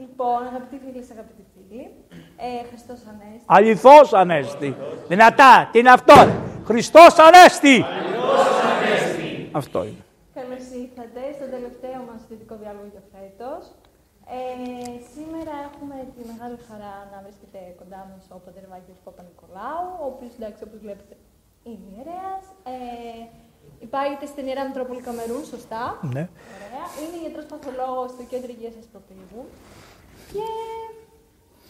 Λοιπόν, αγαπητοί φίλοι, αγαπητοί φίλοι, ε, Χριστός Ανέστη. Αληθώς Ανέστη. Δυνατά, τι είναι αυτό. ρε. Χριστός Ανέστη. Αυτό είναι. Καλώς ήρθατε στο τελευταίο μας δυτικό διάλογο για φέτος. Ε, σήμερα έχουμε τη μεγάλη χαρά να βρίσκεται κοντά μας ο Πατέρ Βάγγελος Παπα-Νικολάου, ο οποίος, εντάξει, όπως βλέπετε, είναι ιερέας. Ε, υπάγεται στην Ιερά Μητρόπολη Καμερούν, σωστά. Ναι. Ωραία. Είναι ιατρός παθολόγος στο Κέντρο Υγείας Ασπροπύργου. Και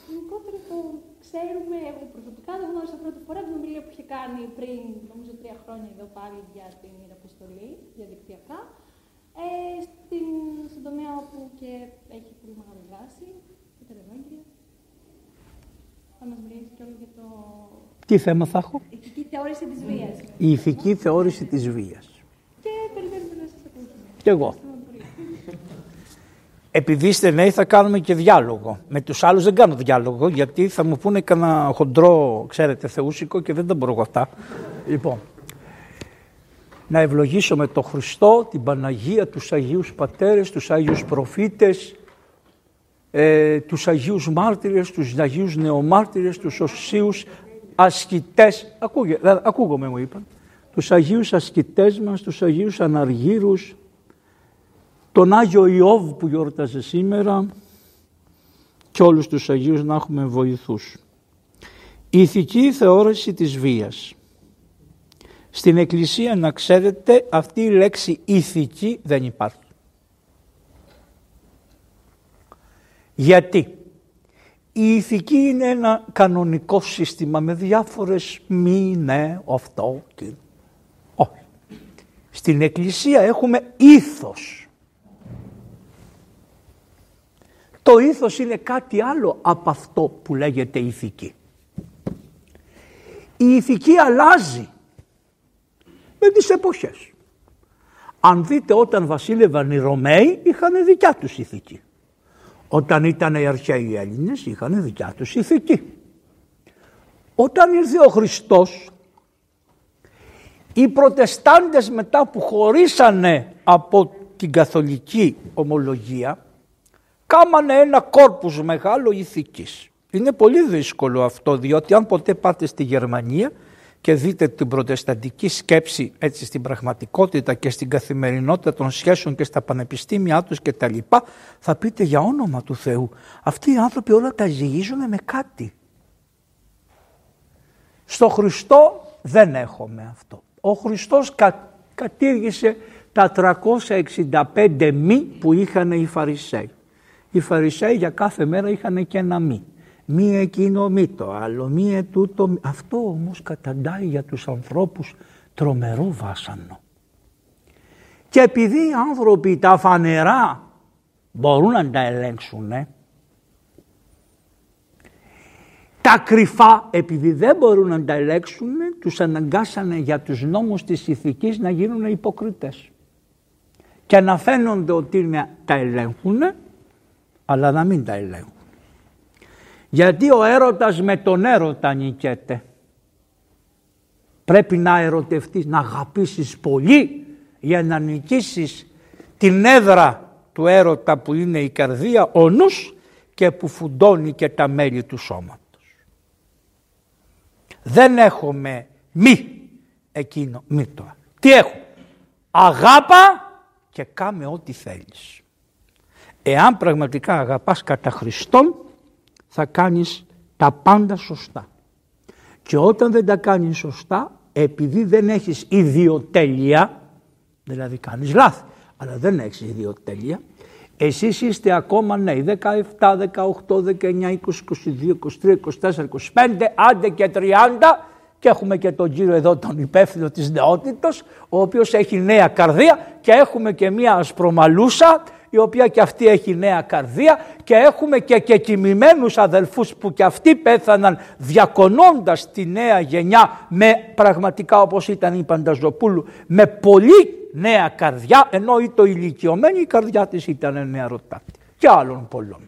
γενικότερα το ξέρουμε, εγώ προσωπικά το γνώρισα πρώτη φορά την ομιλία που είχε κάνει πριν, νομίζω, τρία χρόνια εδώ πάλι για την Ιεραποστολή, διαδικτυακά. Ε, στην, στον τομέα όπου και έχει πολύ μεγάλη δράση, το Ευάγγελο. Θα μας μιλήσεις και όλο για το... Τι θέμα θα έχω; ηθική θεώρηση της βίας. Η ηθική θεώρηση της βίας. Και περιμένουμε να σας ακούσουμε. Κι εγώ. Επειδή είστε νέοι θα κάνουμε και διάλογο. Με τους άλλους δεν κάνω διάλογο γιατί θα μου πούνε κανένα χοντρό, ξέρετε, θεούσικο και δεν τα μπορώ εγώ αυτά. Λοιπόν, να ευλογήσω με τον Χριστό, την Παναγία, τους Αγίους Πατέρες, τους Αγίους Προφήτες, ε, τους Αγίους Μάρτυρες, τους Αγίους Νεομάρτυρες, τους Οσίους Ασκητές, Ακούγε, ε, ακούγομαι μου είπαν, τους Αγίους Ασκητές μας, τους Αγίους Αναργύρους, τον Άγιο Ιώβ που γιόρταζε σήμερα και όλους τους Αγίους να έχουμε βοηθούς. Η ηθική θεώρηση της βίας. Στην Εκκλησία να ξέρετε αυτή η λέξη ηθική δεν υπάρχει. Γιατί; Η ηθική είναι ένα κανονικό σύστημα με διάφορες μη, ναι, αυτό και όχι. Στην Εκκλησία έχουμε ήθος. Το ήθος είναι κάτι άλλο από αυτό που λέγεται ηθική. Η ηθική αλλάζει με τις εποχές. Αν δείτε όταν βασίλευαν οι Ρωμαίοι είχαν δικιά τους ηθική. Όταν ήταν οι αρχαίοι Έλληνες είχαν δικιά τους ηθική. Όταν ήρθε ο Χριστός οι προτεστάντες μετά που χωρίσανε από την καθολική ομολογία κάμανε ένα κόρπους μεγάλο ηθικής. Είναι πολύ δύσκολο αυτό διότι αν ποτέ πάτε στη Γερμανία και δείτε την προτεσταντική σκέψη έτσι στην πραγματικότητα και στην καθημερινότητα των σχέσεων και στα πανεπιστήμια τους και τα λοιπά, θα πείτε για όνομα του Θεού. Αυτοί οι άνθρωποι όλα τα ζυγίζουν με κάτι. Στο Χριστό δεν έχουμε αυτό. Ο Χριστός κα, κατήργησε τα 365 μη που είχαν οι Φαρισαίοι. Οι Φαρισαίοι για κάθε μέρα είχαν και ένα μη. Μη εκείνο μη το άλλο, μη ετούτο. μη. Αυτό όμως καταντάει για τους ανθρώπους τρομερό βάσανο. Και επειδή οι άνθρωποι τα φανερά μπορούν να τα ελέγξουν, τα κρυφά επειδή δεν μπορούν να τα ελέγξουν, τους αναγκάσανε για τους νόμους της ηθικής να γίνουν υποκριτές. Και να φαίνονται ότι είναι, τα ελέγχουν, αλλά να μην τα ελέγχουν. Γιατί ο έρωτας με τον έρωτα νικέται. Πρέπει να ερωτευτείς, να αγαπήσεις πολύ για να νικήσεις την έδρα του έρωτα που είναι η καρδία, ο νους και που φουντώνει και τα μέλη του σώματος. Δεν έχουμε μη εκείνο, μη το. Τι έχω; Αγάπα και κάμε ό,τι θέλεις. Εάν πραγματικά αγαπάς κατά Χριστόν θα κάνεις τα πάντα σωστά. Και όταν δεν τα κάνεις σωστά, επειδή δεν έχεις ιδιοτέλεια, δηλαδή κάνεις λάθη, αλλά δεν έχεις ιδιοτέλεια, εσείς είστε ακόμα νέοι, 17, 18, 19, 20, 22, 23, 24, 25, άντε και 30 και έχουμε και τον κύριο εδώ τον υπεύθυνο της νεότητος, ο οποίος έχει νέα καρδία και έχουμε και μία ασπρομαλούσα η οποία και αυτή έχει νέα καρδία και έχουμε και, και κοιμημένους αδελφούς που και αυτοί πέθαναν διακονώντας τη νέα γενιά με πραγματικά όπως ήταν η Πανταζοπούλου με πολύ νέα καρδιά ενώ η το ηλικιωμένη η καρδιά της ήταν νεαρωτάτη και άλλων πολλών.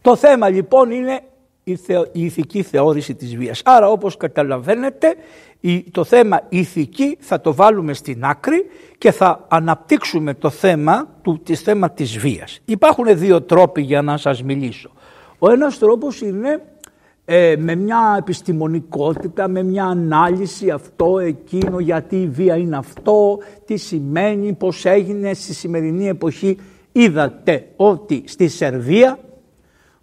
Το θέμα λοιπόν είναι η, η ηθική θεώρηση της βίας. Άρα όπως καταλαβαίνετε το θέμα ηθική θα το βάλουμε στην άκρη και θα αναπτύξουμε το θέμα του της θέμα της βίας. Υπάρχουν δύο τρόποι για να σας μιλήσω. Ο ένας τρόπος είναι ε, με μια επιστημονικότητα, με μια ανάλυση αυτό, εκείνο, γιατί η βία είναι αυτό, τι σημαίνει, πώς έγινε στη σημερινή εποχή. Είδατε ότι στη Σερβία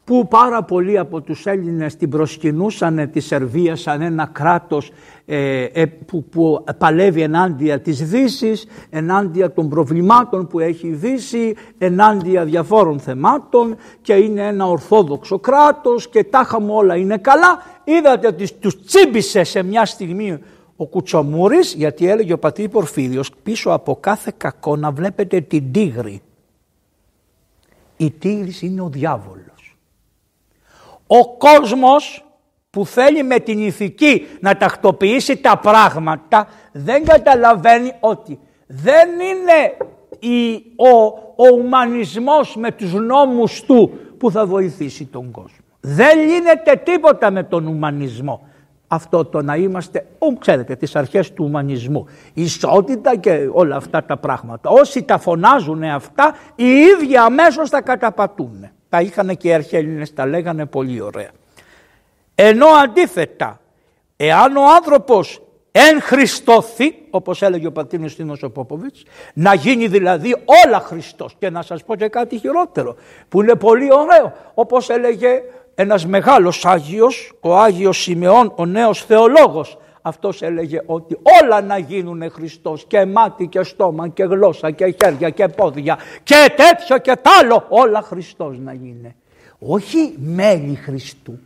που πάρα πολλοί από τους Έλληνες την προσκυνούσαν τη Σερβία σαν ένα κράτος ε, ε, που, που παλεύει ενάντια της δύσης, ενάντια των προβλημάτων που έχει η Δύση, ενάντια διαφόρων θεμάτων και είναι ένα ορθόδοξο κράτος και τάχα μου όλα είναι καλά. Είδατε ότι τους τσίμπησε σε μια στιγμή ο Κουτσομούρης γιατί έλεγε ο πατήρ Πορφύριος πίσω από κάθε κακό να βλέπετε την τίγρη. Η τίγρης είναι ο διάβολος. Ο κόσμος που θέλει με την ηθική να τακτοποιήσει τα πράγματα δεν καταλαβαίνει ότι δεν είναι η, ο, ο ουμανισμός με τους νόμους του που θα βοηθήσει τον κόσμο. Δεν λύνεται τίποτα με τον ουμανισμό. Αυτό το να είμαστε, ο, ξέρετε, τις αρχές του ουμανισμού. Ισότητα και όλα αυτά τα πράγματα. Όσοι τα φωνάζουν αυτά, οι ίδιοι αμέσως τα καταπατούν τα είχαν και οι αρχαίοι τα λέγανε πολύ ωραία. Ενώ αντίθετα, εάν ο άνθρωπος εν Χριστώθη, όπως έλεγε ο πατήρ Στίνος ο Πόποβιτς, να γίνει δηλαδή όλα Χριστός και να σας πω και κάτι χειρότερο που είναι πολύ ωραίο, όπως έλεγε ένας μεγάλος Άγιος, ο Άγιος Σιμεών, ο νέος θεολόγος, αυτός έλεγε ότι όλα να γίνουν Χριστός και μάτι και στόμα και γλώσσα και χέρια και πόδια και τέτοιο και τ' άλλο όλα Χριστός να γίνει. Όχι μέλη Χριστού.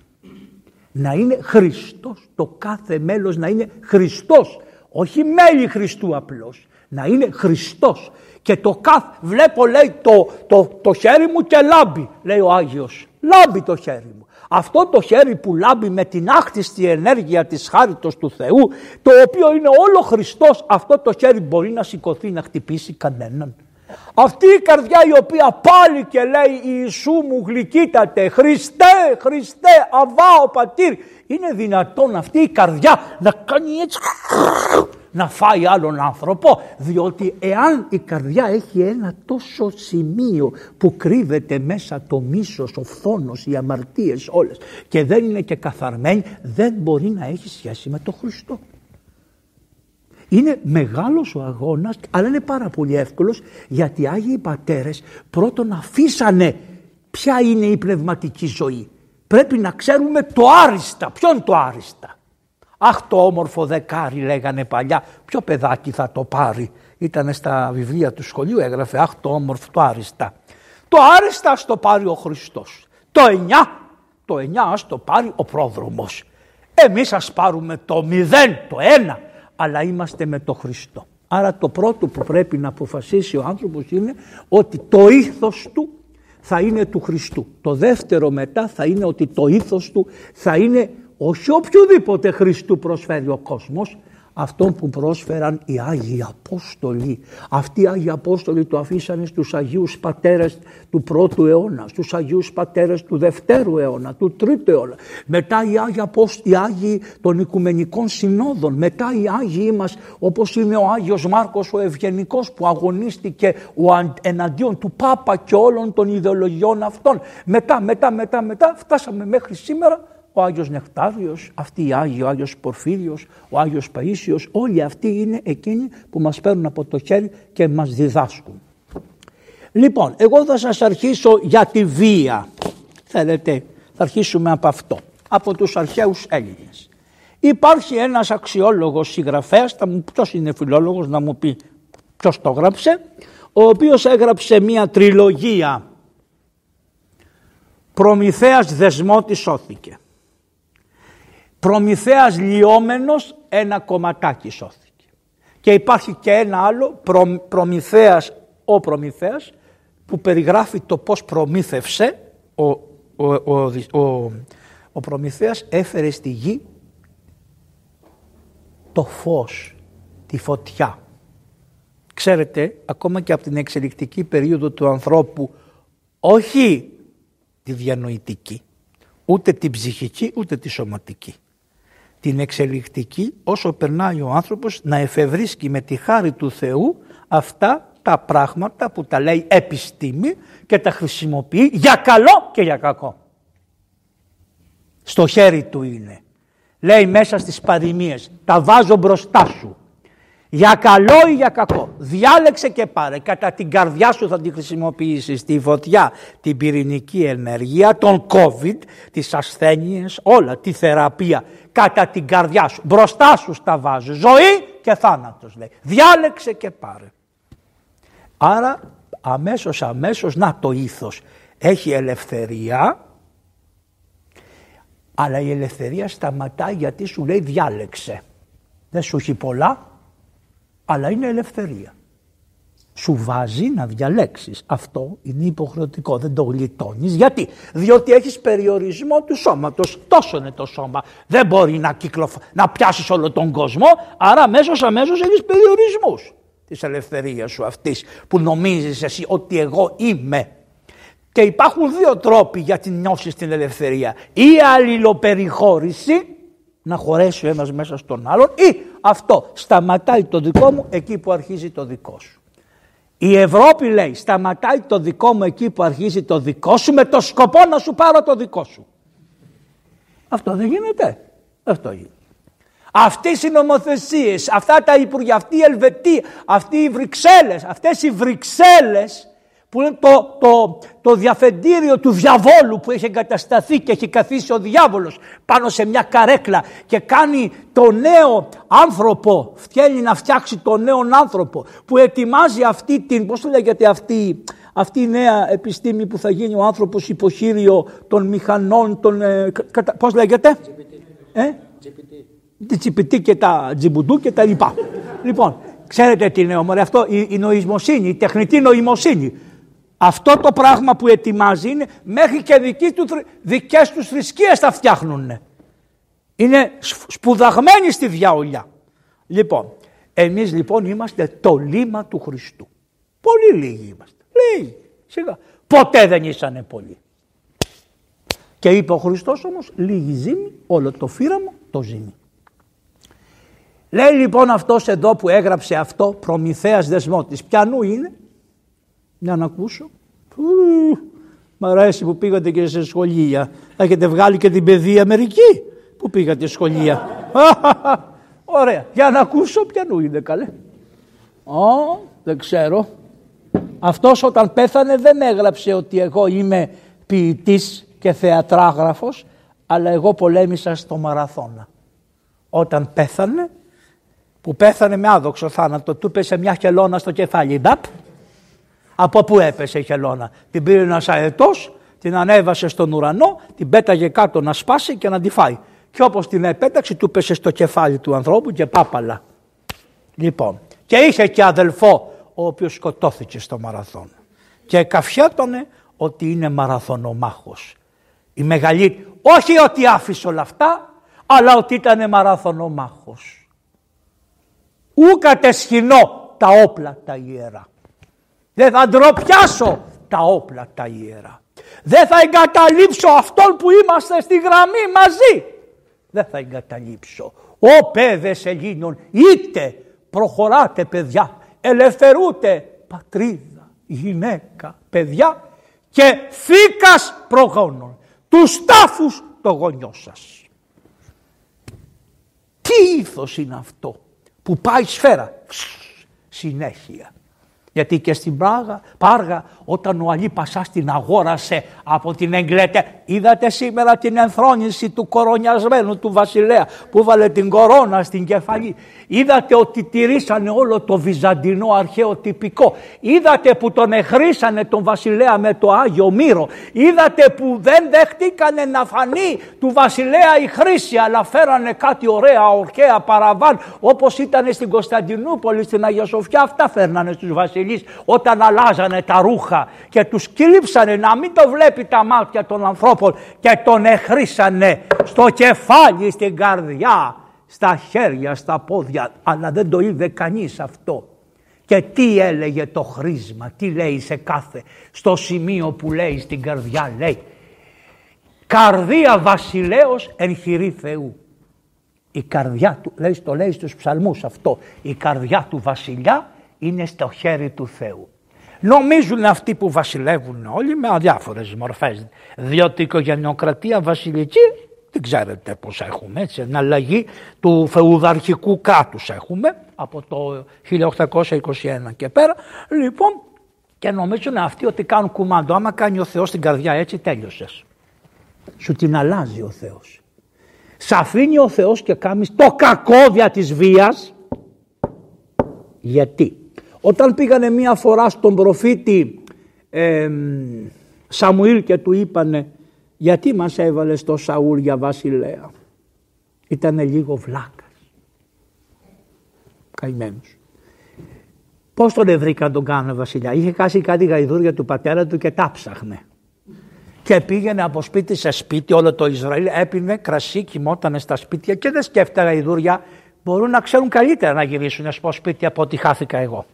Να είναι Χριστός. Το κάθε μέλος να είναι Χριστός. Όχι μέλη Χριστού απλώς. Να είναι Χριστός. Και το κάθε, βλέπω λέει το, το, το χέρι μου και λάμπει λέει ο Άγιος. Λάμπει το χέρι μου. Αυτό το χέρι που λάμπει με την άκτιστη ενέργεια της χάριτος του Θεού, το οποίο είναι όλο Χριστός, αυτό το χέρι μπορεί να σηκωθεί να χτυπήσει κανέναν. Αυτή η καρδιά η οποία πάλι και λέει Ιησού μου γλυκύτατε, Χριστέ, Χριστέ, αβά ο πατήρ. Είναι δυνατόν αυτή η καρδιά να κάνει έτσι να φάει άλλον άνθρωπο διότι εάν η καρδιά έχει ένα τόσο σημείο που κρύβεται μέσα το μίσος, ο φθόνος, οι αμαρτίες όλες και δεν είναι και καθαρμένη δεν μπορεί να έχει σχέση με τον Χριστό. Είναι μεγάλος ο αγώνας αλλά είναι πάρα πολύ εύκολος γιατί οι Άγιοι Πατέρες πρώτον αφήσανε ποια είναι η πνευματική ζωή. Πρέπει να ξέρουμε το άριστα. Ποιον το άριστα; Αχ το όμορφο δεκάρι λέγανε παλιά. Ποιο παιδάκι θα το πάρει; Ήταν στα βιβλία του σχολείου έγραφε αχ το όμορφο το άριστα. Το άριστα ας το πάρει ο Χριστός. Το εννιά, το εννιά ας το πάρει ο πρόδρομος. Εμείς ας πάρουμε το μηδέν, το ένα, αλλά είμαστε με το Χριστό. Άρα το πρώτο που πρέπει να αποφασίσει ο άνθρωπος είναι ότι το ήθος του θα είναι του Χριστού. Το δεύτερο μετά θα είναι ότι το ήθος του θα είναι όχι οποιοδήποτε Χριστού προσφέρει ο κόσμος, αυτόν που πρόσφεραν οι Άγιοι Απόστολοι. Αυτοί οι Άγιοι Απόστολοι το αφήσανε στους Αγίους Πατέρες του πρώτου αιώνα, στους Αγίους Πατέρες του δευτέρου αιώνα, του τρίτου αιώνα. Μετά οι Άγιοι, Απόστολοι, οι Άγιοι των Οικουμενικών Συνόδων, μετά οι Άγιοι μας όπως είναι ο Άγιος Μάρκος ο Ευγενικός που αγωνίστηκε εναντίον του Πάπα και όλων των ιδεολογιών αυτών. Μετά, μετά, μετά, μετά φτάσαμε μέχρι σήμερα ο Άγιος Νεκτάριος, αυτοί οι Άγιοι, ο Άγιος Πορφύριος, ο Άγιος Παΐσιος, όλοι αυτοί είναι εκείνοι που μας παίρνουν από το χέρι και μας διδάσκουν. Λοιπόν, εγώ θα σας αρχίσω για τη βία. Θέλετε, θα αρχίσουμε από αυτό, από τους αρχαίους Έλληνες. Υπάρχει ένας αξιόλογος συγγραφέας, θα μου, ποιος είναι φιλόλογος να μου πει ποιος το γράψε, ο οποίος έγραψε μία τριλογία «Προμηθέας δεσμότης σώθηκε». Προμηθέας λιώμενος ένα κομματάκι σώθηκε. Και υπάρχει και ένα άλλο προ, Προμηθέας, ο Προμηθέας που περιγράφει το πώς προμήθευσε ο, ο, ο, ο, ο Προμηθέας έφερε στη γη το φως, τη φωτιά. Ξέρετε, ακόμα και από την εξελικτική περίοδο του ανθρώπου, όχι τη διανοητική, ούτε την ψυχική ούτε τη σωματική. Την εξελικτική όσο περνάει ο άνθρωπος να εφευρίσκει με τη χάρη του Θεού αυτά τα πράγματα που τα λέει επιστήμη και τα χρησιμοποιεί για καλό και για κακό. Στο χέρι του είναι. Λέει μέσα στις παροιμίες, τα βάζω μπροστά σου. Για καλό ή για κακό. Διάλεξε και πάρε. Κατά την καρδιά σου θα τη χρησιμοποιήσεις τη φωτιά, την πυρηνική ενέργεια, τον COVID, τις ασθένειες, όλα, τη θεραπεία. Κατά την καρδιά σου. Μπροστά σου στα βάζω. Ζωή και θάνατος λέει. Διάλεξε και πάρε. Άρα αμέσως αμέσως να το ήθος. Έχει ελευθερία αλλά η ελευθερία σταματάει γιατί σου λέει διάλεξε. Δεν σου έχει πολλά αλλά είναι ελευθερία. Σου βάζει να διαλέξεις. Αυτό είναι υποχρεωτικό, δεν το γλιτώνεις. Γιατί, διότι έχεις περιορισμό του σώματος. Τόσο είναι το σώμα. Δεν μπορεί να, κυκλοφ... να πιάσεις όλο τον κόσμο, άρα αμέσως αμέσως έχεις περιορισμούς της ελευθερίας σου αυτής που νομίζεις εσύ ότι εγώ είμαι. Και υπάρχουν δύο τρόποι για την νιώσεις την ελευθερία. Ή αλληλοπεριχώρηση, να χωρέσει ο ένας μέσα στον άλλον, ή αυτό σταματάει το δικό μου εκεί που αρχίζει το δικό σου. Η Ευρώπη λέει σταματάει το δικό μου εκεί που αρχίζει το δικό σου με το σκοπό να σου πάρω το δικό σου. Αυτό δεν γίνεται. Αυτό γίνεται. Αυτές οι νομοθεσίες, αυτά τα υπουργεία, αυτή η Ελβετία, αυτοί οι Βρυξέλλες, αυτές οι Βρυξέλλες που είναι το, το, το διαφεντήριο του διαβόλου που έχει εγκατασταθεί και έχει καθίσει ο διάβολος πάνω σε μια καρέκλα και κάνει το νέο άνθρωπο, φτιάχνει να φτιάξει το νέο άνθρωπο που ετοιμάζει αυτή την, πώς το λέγεται αυτή, αυτή η νέα επιστήμη που θα γίνει ο άνθρωπος υποχείριο των μηχανών, των, ε, πώς λέγεται, GPT. Ε; GPT. και τα τζιμπουντού και τα λοιπά. λοιπόν, ξέρετε τι είναι όμορφο αυτό, η, η νοημοσύνη, η τεχνητή νοημοσύνη αυτό το πράγμα που ετοιμάζει είναι μέχρι και δική του, δικές τους θρησκείες τα φτιάχνουν. Είναι σπουδαγμένοι στη διαολιά. Λοιπόν, εμείς λοιπόν είμαστε το λίμα του Χριστού. Πολύ λίγοι είμαστε. Λίγοι. Σιγά. Ποτέ δεν ήσανε πολλοί. Και είπε ο Χριστός όμως λίγη ζήμη, όλο το φύραμα το ζήμη. Λέει λοιπόν αυτός εδώ που έγραψε αυτό Προμηθέας Δεσμότης. Πιανού είναι; Για να ακούσω. Μ' αρέσει που πήγατε και σε σχολεία. Έχετε βγάλει και την παιδεία μερική που πήγατε σχολεία; Ωραία. Για να ακούσω ποιανού είναι καλέ. Ω, δεν ξέρω. Αυτός όταν πέθανε δεν έγραψε ότι εγώ είμαι ποιητής και θεατράγραφος, αλλά εγώ πολέμησα στο μαραθώνα. Όταν πέθανε, που πέθανε με άδοξο θάνατο, του πέσε μια χελώνα στο κεφάλι. Μπαπ, από πού έπεσε η χελώνα. Την πήρε ένας αετός, την ανέβασε στον ουρανό, την πέταγε κάτω να σπάσει και να τη φάει. Και όπως την επέταξε, του πέσε στο κεφάλι του ανθρώπου και πάπαλα. Λοιπόν, και είχε και αδελφό, ο οποίος σκοτώθηκε στο μαραθών. Και καφιότανε ότι είναι μαραθωνομάχος. Η μεγαλύτερη, όχι ότι άφησε όλα αυτά, αλλά ότι ήταν μαραθωνομάχος. Ού κατεσχυνώ τα όπλα τα ιερά. Δεν θα ντροπιάσω τα όπλα τα ιερά. Δεν θα εγκαταλείψω αυτόν που είμαστε στη γραμμή μαζί. Δεν θα εγκαταλείψω. Ω παιδες Ελλήνων, είτε προχωράτε παιδιά, ελευθερούτε πατρίδα, γυναίκα, παιδιά και φύκας προγόνων, τους τάφους των γονιών σας. Τι ήθος είναι αυτό που πάει σφαίρα; Συνέχεια. Γιατί και στην Πράγα, Πάργα όταν ο Αλή Πασάς την αγόρασε από την Εγκλέτε είδατε σήμερα την ενθρόνηση του κορονιασμένου του βασιλέα που βάλε την κορώνα στην κεφαλή. Είδατε ότι τηρήσανε όλο το βυζαντινό αρχαίο τυπικό. Είδατε που τον εχρήσανε τον βασιλέα με το Άγιο Μύρο. Είδατε που δεν δεχτήκανε να φανεί του βασιλέα η χρήση αλλά φέρανε κάτι ωραία ορκαία παραβάν όπως ήταν στην Κωνσταντινούπολη, στην Αγία Σοφιά. Αυτά φέρνανε στους βασιλείς όταν αλλάζανε τα ρούχα και τους κύλυψανε να μην το βλέπει τα μάτια των ανθρώπων και τον εχρήσανε στο κεφάλι, στην καρδιά στα χέρια, στα πόδια, αλλά δεν το είδε κανείς αυτό. Και τι έλεγε το χρήσμα, τι λέει σε κάθε, στο σημείο που λέει στην καρδιά λέει Καρδία βασιλέως εν χειρή Θεού. Η καρδιά του, λέει, το λέει στους ψαλμούς αυτό, η καρδιά του βασιλιά είναι στο χέρι του Θεού. Νομίζουν αυτοί που βασιλεύουν όλοι με αδιάφορες μορφές. Διότι η οικογενειοκρατία βασιλική δεν ξέρετε πώς έχουμε, έτσι, την αλλαγή του φεουδαρχικού κράτους έχουμε από το 1821 και πέρα. Λοιπόν, και νομίζουν αυτοί ότι κάνουν κουμάντο. Άμα κάνει ο Θεός την καρδιά έτσι τέλειωσες. Σου την αλλάζει ο Θεός. Σ' αφήνει ο Θεός και κάνεις το κακό δια της βίας. Γιατί; Όταν πήγανε μία φορά στον προφήτη ε, Σαμουήλ και του είπανε γιατί μας έβαλες στο Σαούλ για βασιλέα; Ήτανε λίγο βλάκας. Καημένος. Πώς τον ευρήκαν τον κάνω βασιλιά; Είχε κάσει κάτι γαϊδούρια του πατέρα του και τα ψάχνε. Και πήγαινε από σπίτι σε σπίτι όλο το Ισραήλ, έπινε κρασί, κοιμότανε στα σπίτια και δεν σκέφτεται γαϊδούρια. Μπορούν να ξέρουν καλύτερα να γυρίσουν στο σπίτι από ό,τι χάθηκα εγώ.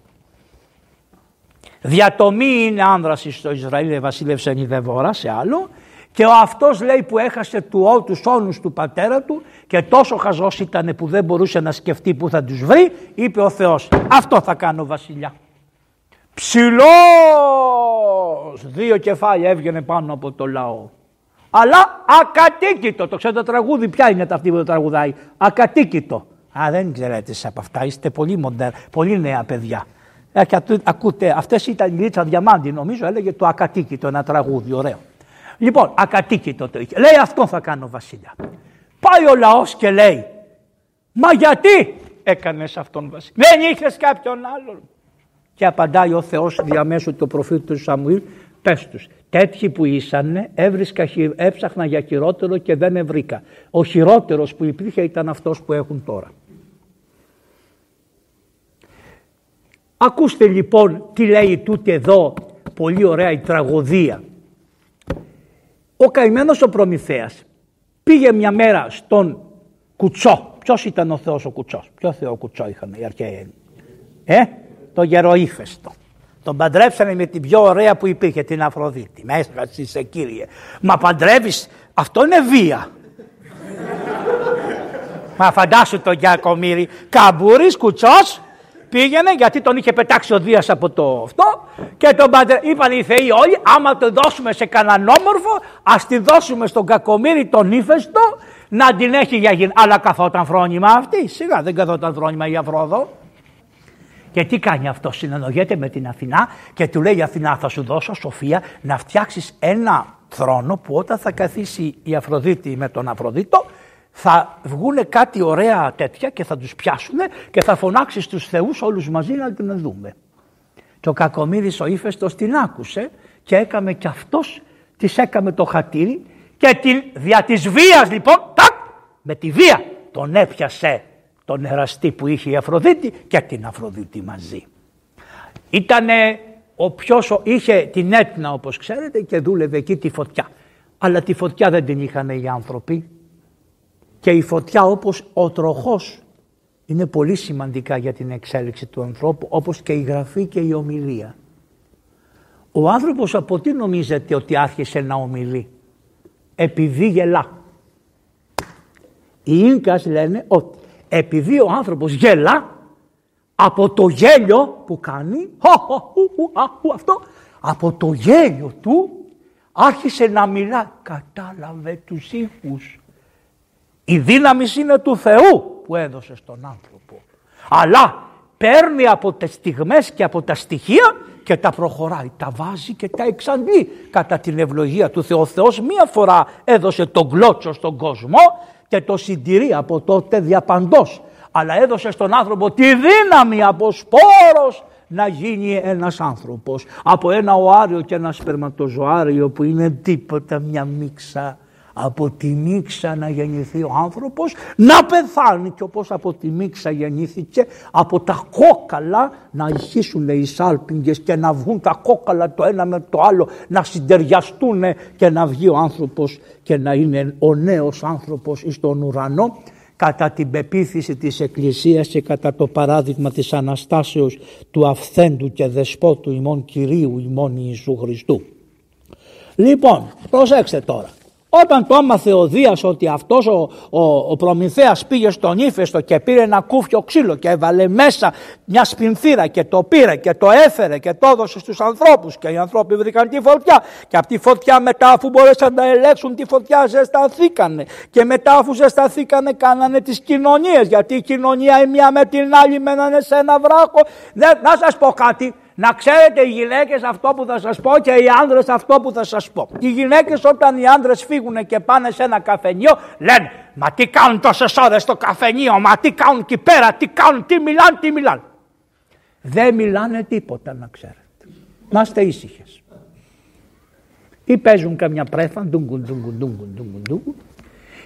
Διατομή είναι άνδραση στο Ισραήλ, βασίλευσε Νιδεβόρα σε άλλο και ο αυτός λέει που έχασε του, τους όνους του πατέρα του και τόσο χαζός ήταν που δεν μπορούσε να σκεφτεί που θα τους βρει, είπε ο Θεός αυτό θα κάνω βασιλιά. Ψηλός! Δύο κεφάλια έβγαινε πάνω από το λαό. Αλλά ακατοίκητο. Το ξέρετε το τραγούδι, ποια είναι τα αυτή που το τραγουδάει. Ακατοίκητο. Α, δεν ξέρετε από αυτά. Είστε πολύ μοντέρ, πολύ νέα παιδιά. Ε, ακούτε, αυτές ήταν η Λίτσα Διαμάντη, νομίζω, έλεγε το ακατοίκητο, ένα τραγούδι, ωραίο. Λοιπόν, ακατοίκητο το είχε. Λέει αυτό θα κάνω βασιλιά. Πάει ο λαός και λέει, μα γιατί έκανες αυτόν βασιλιά. Δεν είχες κάποιον άλλον. Και απαντάει ο Θεός διαμέσου του προφήτου του Σαμουήλ, πες τους, τέτοιοι που ήσανε έβρισκα, έψαχνα για χειρότερο και δεν ευρήκα. Ο χειρότερος που υπήρχε ήταν αυτός που έχουν τώρα. Ακούστε λοιπόν τι λέει τούτη εδώ πολύ ωραία η τραγωδία. Ο καημένος ο Προμηθέας πήγε μια μέρα στον Κουτσό. Ποιος ήταν ο Θεός ο Κουτσός; Ποιο Θεό Κουτσό είχαν οι αρχαίοι; Ε, το γεροήφεστο. Τον παντρέψανε με την πιο ωραία που υπήρχε, την Αφροδίτη. Μέσα σε κύριε. Μα παντρεύεις, αυτό είναι βία. Μα φαντάσου τον Γιακομύρη. Καμπούρης, κουτσός, πήγαινε γιατί τον είχε πετάξει ο Δίας από το αυτό και τον παντρε... είπαν οι θεοί όλοι άμα το δώσουμε σε κανέναν όμορφο ας τη δώσουμε στον Κακομύρη τον ύφεστο να την έχει για γυναίκα. Αλλά καθόταν φρόνημα αυτή. Σιγά δεν καθόταν φρόνημα η Αφρόδο. Και τι κάνει αυτός, συνεννοιέται με την Αθηνά και του λέει: Αθηνά, θα σου δώσω σοφία να φτιάξεις ένα θρόνο που όταν θα καθίσει η Αφροδίτη με τον Αφροδίτο θα βγουν κάτι ωραία τέτοια και θα τους πιάσουν και θα φωνάξει στους θεούς όλους μαζί να την δούμε. Και ο Κακομύρης ο ύφεστος την άκουσε και έκαμε και αυτός της έκαμε το χατήρι και την, δια της βίας λοιπόν, τάκ, με τη βία τον έπιασε τον εραστή που είχε η Αφροδίτη και την Αφροδίτη μαζί. Ήτανε ο ποιος είχε την Έτνα όπως ξέρετε και δούλευε εκεί τη φωτιά. Αλλά τη φωτιά δεν την είχαν οι άνθρωποι, και η φωτιά όπως ο τροχός είναι πολύ σημαντικά για την εξέλιξη του ανθρώπου όπως και η γραφή και η ομιλία. Ο άνθρωπος από τι νομίζετε ότι άρχισε να ομιλεί; Επειδή γελά. Οι Ίνκας λένε ότι επειδή ο άνθρωπος γελά από το γέλιο που κάνει, αυτό, από το γέλιο του άρχισε να μιλά. Κατάλαβε τους ήχους η δύναμη είναι του Θεού που έδωσε στον άνθρωπο. Αλλά παίρνει από τις στιγμές και από τα στοιχεία και τα προχωράει, τα βάζει και τα εξαντλεί κατά την ευλογία του Θεού. Ο Θεός μία φορά έδωσε τον κλώτσο στον κόσμο και το συντηρεί από τότε διαπαντός. Αλλά έδωσε στον άνθρωπο τη δύναμη από σπόρος να γίνει ένας άνθρωπος. Από ένα οάριο και ένα σπερματοζωάριο που είναι τίποτα μια μίξα από τη μίξα να γεννηθεί ο άνθρωπος να πεθάνει και όπως από τη μίξα γεννήθηκε από τα κόκαλα να ηχήσουν οι σάλπιγγες και να βγουν τα κόκαλα το ένα με το άλλο να συντεριαστούν και να βγει ο άνθρωπος και να είναι ο νέος άνθρωπος στον ουρανό κατά την πεποίθηση της Εκκλησίας και κατά το παράδειγμα της Αναστάσεως του αυθέντου και δεσπότου ημών Κυρίου ημών Ιησού Χριστού. Λοιπόν, προσέξτε τώρα. Όταν το άμαθε ο Δίας ότι αυτός ο, ο, ο Προμηθέας πήγε στον ύφεστο και πήρε ένα κούφιο ξύλο και έβαλε μέσα μια σπινθήρα και το πήρε και το έφερε και το έδωσε στους ανθρώπους και οι άνθρωποι βρήκαν τη φωτιά. Και από τη φωτιά μετά αφού μπορέσαν να ελέγξουν τη φωτιά ζεσταθήκανε. Και μετά αφού ζεσταθήκανε κάνανε τις κοινωνίες γιατί η κοινωνία η μία με την άλλη μένανε σε ένα βράχο. να σας πω κάτι, να ξέρετε οι γυναίκες αυτό που θα σας πω και οι άνδρες αυτό που θα σας πω. Οι γυναίκες όταν οι άνδρες φύγουν και πάνε σε ένα καφενείο λένε Μα τι κάνουν τόσες ώρες στο καφενείο, μα τι κάνουν εκεί πέρα, τι κάνουν, τι μιλάνε, τι μιλάνε. Δεν μιλάνε τίποτα να ξέρετε. Να είστε ήσυχες. Ή παίζουν καμιά πρέφα, ντούγκουν, ντούγκουν, ντούγκουν, ντούγκουν, ντούγκουν,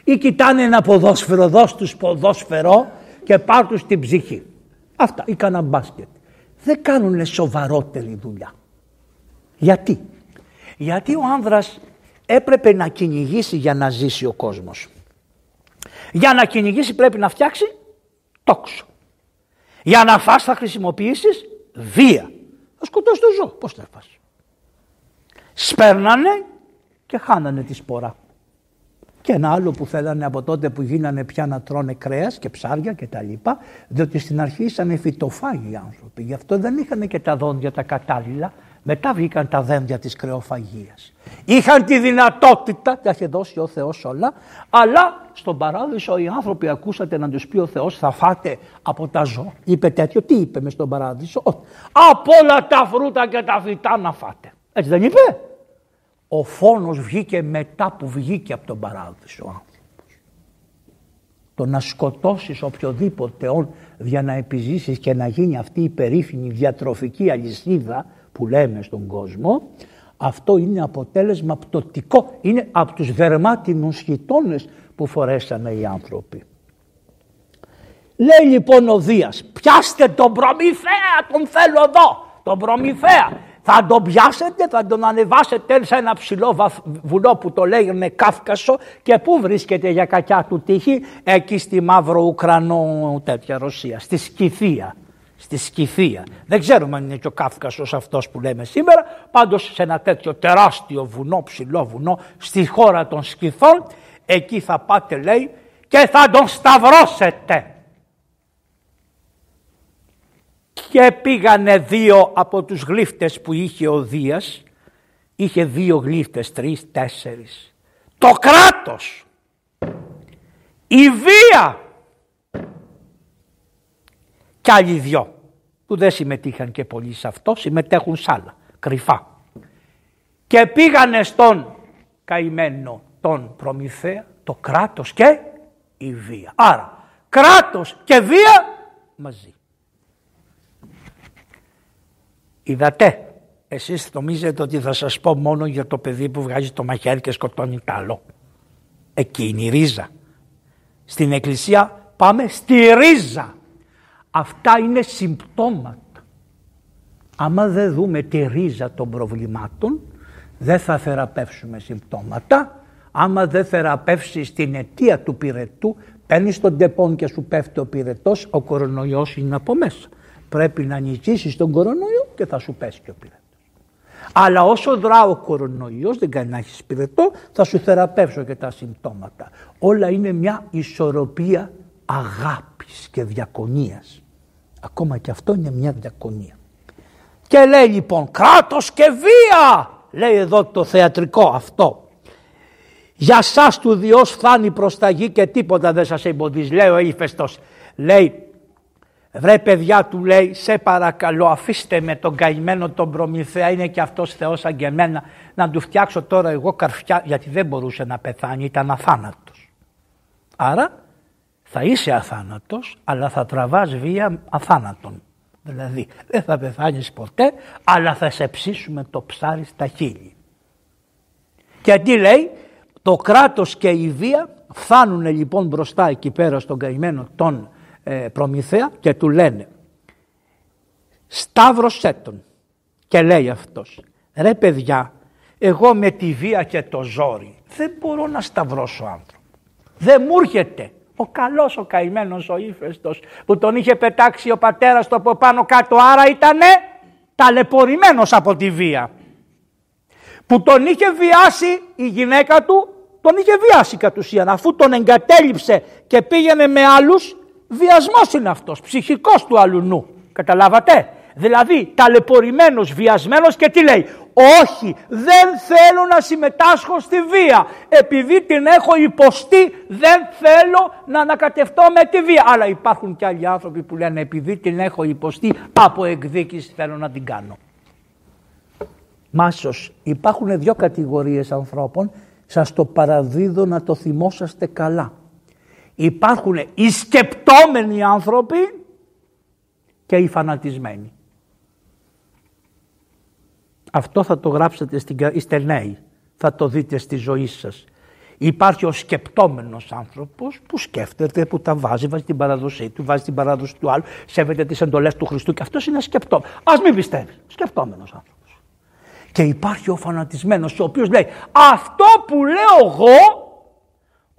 ή κοιτάνε ένα ποδόσφαιρο, δώσ' τους ποδόσφαιρο και πάρ' τους την ψυχή. Αυτά, ή κανένα μπάσκετ δεν κάνουν σοβαρότερη δουλειά. Γιατί; Γιατί ο άνδρας έπρεπε να κυνηγήσει για να ζήσει ο κόσμος. Για να κυνηγήσει πρέπει να φτιάξει τόξο. Για να φας θα χρησιμοποιήσεις βία. Θα σκοτώσει το ζώο. Πώς θα φας. Σπέρνανε και χάνανε τη σπορά. Και ένα άλλο που θέλανε από τότε που γίνανε πια να τρώνε κρέας και ψάρια και τα λοιπά, διότι στην αρχή ήσαν φυτοφάγοι οι άνθρωποι. Γι' αυτό δεν είχαν και τα δόντια τα κατάλληλα. Μετά βγήκαν τα δέντια της κρεοφαγίας. Είχαν τη δυνατότητα, τα είχε δώσει ο Θεός όλα, αλλά στον παράδεισο οι άνθρωποι ακούσατε να τους πει ο Θεός θα φάτε από τα ζώα. Είπε τέτοιο, τι είπε μες στον παράδεισο, από όλα τα φρούτα και τα φυτά να φάτε. Έτσι δεν είπε. Ο φόνος βγήκε μετά που βγήκε από τον παράδεισο ο άνθρωπος. Το να σκοτώσεις οποιοδήποτε για να επιζήσεις και να γίνει αυτή η περίφημη διατροφική αλυσίδα που λέμε στον κόσμο, αυτό είναι αποτέλεσμα πτωτικό. Είναι από τους δερμάτινους χιτώνες που φορέσανε οι άνθρωποι. Λέει λοιπόν ο Δίας, πιάστε τον Προμηθέα, τον θέλω εδώ, τον Προμηθέα θα τον πιάσετε, θα τον ανεβάσετε σε ένα ψηλό βουνό που το λέγανε Κάφκασο και πού βρίσκεται για κακιά του τύχη, εκεί στη Μαύρο Ουκρανό τέτοια Ρωσία, στη Σκυθία. Στη Σκυθία. Δεν ξέρουμε αν είναι και ο Κάφκασος αυτός που λέμε σήμερα, πάντως σε ένα τέτοιο τεράστιο βουνό, ψηλό βουνό, στη χώρα των Σκυθών, εκεί θα πάτε λέει και θα τον σταυρώσετε. Και πήγανε δύο από τους γλύφτες που είχε ο Δίας, είχε δύο γλύφτες, τρεις, τέσσερις. Το κράτος, η βία και άλλοι δυο που δεν συμμετείχαν και πολύ σε αυτό, συμμετέχουν σ' άλλα, κρυφά. Και πήγανε στον καημένο τον Προμηθέα, το κράτος και η βία. Άρα, κράτος και βία μαζί. Είδατε, εσείς νομίζετε ότι θα σας πω μόνο για το παιδί που βγάζει το μαχαίρι και σκοτώνει τ' άλλο. Εκεί η ρίζα. Στην εκκλησία πάμε στη ρίζα. Αυτά είναι συμπτώματα. Άμα δεν δούμε τη ρίζα των προβλημάτων, δεν θα θεραπεύσουμε συμπτώματα. Άμα δεν θεραπεύσει την αιτία του πυρετού, παίρνεις τον τεπών και σου πέφτει ο πυρετός, ο κορονοϊός είναι από μέσα. Πρέπει να νικήσεις τον κορονοϊό και θα σου πέσει και ο πυρετός. Αλλά όσο δρά ο κορονοϊός, δεν κάνει να έχεις πυρετό, θα σου θεραπεύσω και τα συμπτώματα. Όλα είναι μια ισορροπία αγάπης και διακονίας. Ακόμα και αυτό είναι μια διακονία. Και λέει λοιπόν κράτος και βία, λέει εδώ το θεατρικό αυτό. Για σας του Διός φτάνει προς τα γη και τίποτα δεν σας εμποδίζει. Λέει ο ύφεστος, λέει Βρε παιδιά του λέει σε παρακαλώ αφήστε με τον καημένο τον Προμηθέα είναι και αυτός Θεός σαν και εμένα να του φτιάξω τώρα εγώ καρφιά γιατί δεν μπορούσε να πεθάνει ήταν αθάνατος. Άρα θα είσαι αθάνατος αλλά θα τραβάς βία αθάνατον. Δηλαδή δεν θα πεθάνεις ποτέ αλλά θα σε ψήσουμε το ψάρι στα χείλη. Και τι λέει το κράτος και η βία φτάνουν λοιπόν μπροστά εκεί πέρα στον καημένο τον ε, Προμηθέα και του λένε Σταύρωσέ τον και λέει αυτός ρε παιδιά εγώ με τη βία και το ζόρι δεν μπορώ να σταυρώσω άνθρωπο. Δεν μου έρχεται. Ο καλός ο καημένος ο ύφεστος που τον είχε πετάξει ο πατέρας του από πάνω κάτω άρα ήτανε ταλαιπωρημένος από τη βία. Που τον είχε βιάσει η γυναίκα του το τον είχε βιάσει κατ' ουσίαν. Αφού τον εγκατέλειψε και πήγαινε με άλλους, βιασμός είναι αυτός, ψυχικός του αλουνού. Καταλάβατε; Δηλαδή ταλαιπωρημένος, βιασμένος και τι λέει; Όχι, δεν θέλω να συμμετάσχω στη βία. Επειδή την έχω υποστεί δεν θέλω να ανακατευτώ με τη βία. Αλλά υπάρχουν και άλλοι άνθρωποι που λένε επειδή την έχω υποστεί από εκδίκηση θέλω να την κάνω. Μάσος, υπάρχουν δύο κατηγορίες ανθρώπων, σας το παραδίδω να το θυμόσαστε καλά. Υπάρχουν οι σκεπτόμενοι άνθρωποι και οι φανατισμένοι. Αυτό θα το γράψετε στην, είστε νέοι, θα το δείτε στη ζωή σας. Υπάρχει ο σκεπτόμενος άνθρωπος που σκέφτεται, που τα βάζει, βάζει την παραδοσή του, βάζει την παράδοση του άλλου, σέβεται τις εντολές του Χριστού και αυτός είναι σκεπτόμενος. Ας μην πιστεύεις, σκεπτόμενος άνθρωπος. Και υπάρχει ο φανατισμένος ο οποίος λέει αυτό που λέω εγώ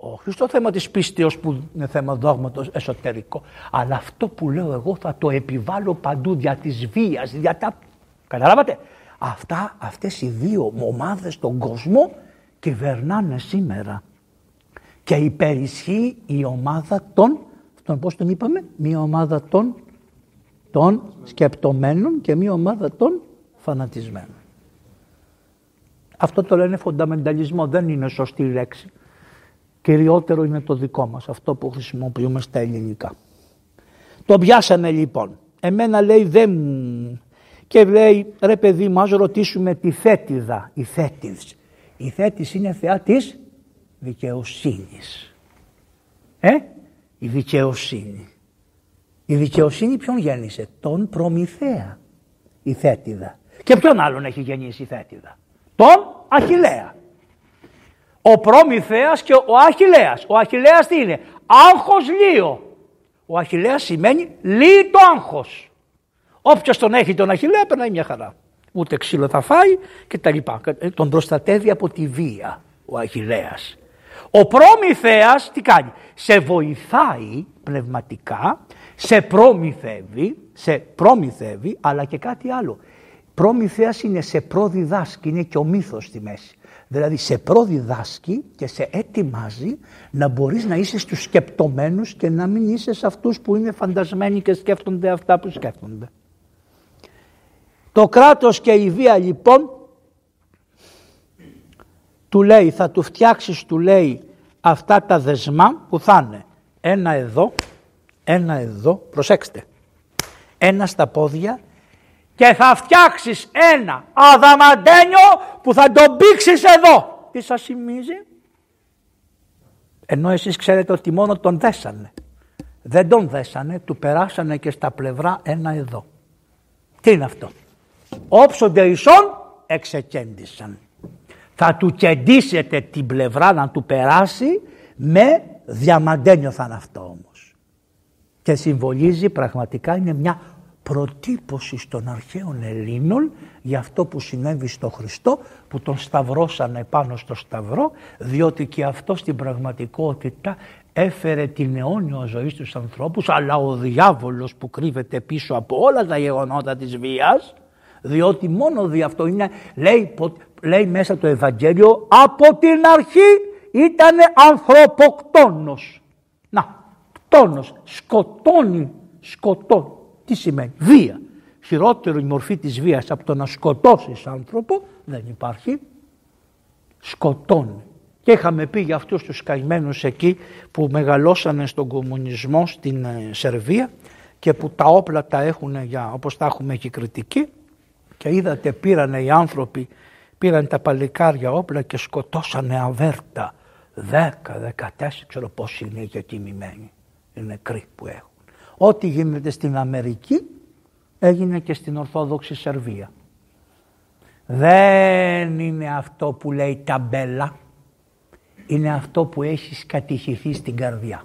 όχι στο θέμα της πίστεως που είναι θέμα δόγματος εσωτερικό αλλά αυτό που λέω εγώ θα το επιβάλλω παντού δια της βίας, δια τα... Καταλάβατε; Αυτά, αυτές οι δύο ομάδες στον κόσμο κυβερνάνε σήμερα. Και υπερισχύει η ομάδα των, τον πώς τον είπαμε, μία ομάδα των, των σκεπτομένων και μία ομάδα των φανατισμένων. Αυτό το λένε φονταμενταλισμό, δεν είναι σωστή λέξη. Κυριότερο είναι το δικό μας, αυτό που χρησιμοποιούμε στα ελληνικά. Το πιάσανε λοιπόν. Εμένα λέει δεν και λέει ρε παιδί μου ας ρωτήσουμε τη θέτιδα, η θέτης. Η θέτης είναι θεά της δικαιοσύνης. Ε, η δικαιοσύνη. Η δικαιοσύνη ποιον γέννησε, τον Προμηθέα η θέτιδα. Και ποιον άλλον έχει γεννήσει η θέτιδα, τον Αχιλέα. Ο Προμηθέας και ο Αχιλέας. Ο Αχιλέας τι είναι, άγχος λίο. Ο Αχιλέας σημαίνει λύει το άγχος. Όποιος τον έχει τον Αχιλέα περνάει μια χαρά. Ούτε ξύλο θα φάει και τα λοιπά. Ε, τον προστατεύει από τη βία ο Αχιλέας. Ο Προμηθέας τι κάνει; Σε βοηθάει πνευματικά, σε προμηθεύει, σε προμηθεύει αλλά και κάτι άλλο. Προμηθέας είναι σε προδιδάσκει, είναι και ο μύθος στη μέση. Δηλαδή σε προδιδάσκει και σε ετοιμάζει να μπορείς να είσαι στους σκεπτομένους και να μην είσαι σε αυτούς που είναι φαντασμένοι και σκέφτονται αυτά που σκέφτονται. Το κράτος και η βία λοιπόν του λέει θα του φτιάξεις του λέει αυτά τα δεσμά που θα είναι ένα εδώ, ένα εδώ, προσέξτε, ένα στα πόδια και θα φτιάξεις ένα αδαμαντένιο που θα τον πήξεις εδώ. Τι σας θυμίζει; Ενώ εσείς ξέρετε ότι μόνο τον δέσανε. Δεν τον δέσανε, του περάσανε και στα πλευρά ένα εδώ. Τι είναι αυτό; Όψονται ισόν εξεκέντησαν. Θα του κεντήσετε την πλευρά να του περάσει με διαμαντένιο θα είναι αυτό όμως. Και συμβολίζει πραγματικά είναι μια προτύπωση των αρχαίων Ελλήνων για αυτό που συνέβη στο Χριστό που τον σταυρώσανε πάνω στο σταυρό διότι και αυτό στην πραγματικότητα έφερε την αιώνια ζωή στους ανθρώπους αλλά ο διάβολος που κρύβεται πίσω από όλα τα γεγονότα της βίας διότι μόνο δι' αυτό είναι, λέει, λέει μέσα το Ευαγγέλιο, από την αρχή ήταν ανθρωποκτόνος. Να, κτόνος, σκοτώνει, σκοτώνει. Τι σημαίνει, βία. Χειρότερη μορφή της βίας από το να σκοτώσεις άνθρωπο δεν υπάρχει. Σκοτώνει. Και είχαμε πει για αυτούς τους καημένους εκεί που μεγαλώσανε στον κομμουνισμό στην ε, Σερβία και που τα όπλα τα έχουν για, όπως τα έχουμε εκεί κριτική και είδατε πήρανε οι άνθρωποι, πήραν τα παλικάρια όπλα και σκοτώσανε αβέρτα. Δέκα, δεκατέσσερα, ξέρω πόσοι είναι και τιμημένοι. Οι νεκροί που έχουν. Ό,τι γίνεται στην Αμερική έγινε και στην Ορθόδοξη Σερβία. Δεν είναι αυτό που λέει ταμπέλα. Είναι αυτό που έχει κατηχηθεί στην καρδιά.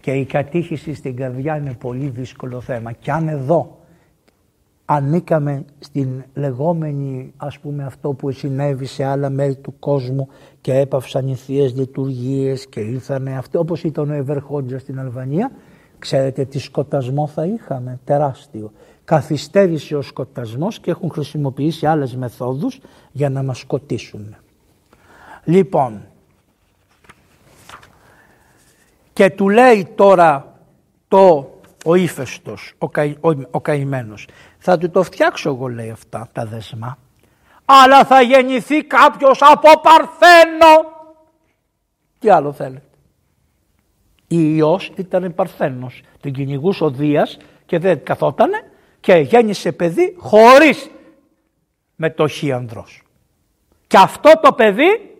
Και η κατήχηση στην καρδιά είναι πολύ δύσκολο θέμα. Και αν εδώ ανήκαμε στην λεγόμενη ας πούμε αυτό που συνέβη σε άλλα μέρη του κόσμου και έπαυσαν οι θείες λειτουργίες και ήρθανε αυτό όπως ήταν ο Ευερχόντζα στην Αλβανία ξέρετε τι σκοτασμό θα είχαμε; Τεράστιο καθυστέρησε ο σκοτασμός και έχουν χρησιμοποιήσει άλλες μεθόδους για να μας σκοτήσουν Λοιπόν, και του λέει τώρα το ο ύφεστος, ο, καη, ο, ο καημένος. Θα του το φτιάξω εγώ λέει αυτά τα δεσμά. Αλλά θα γεννηθεί κάποιος από Παρθένο. Τι άλλο θέλετε. Η Υιός ήταν Παρθένος. Την κυνηγούσε ο Δίας και δεν καθότανε και γέννησε παιδί χωρίς μετοχή ανδρός. Και αυτό το παιδί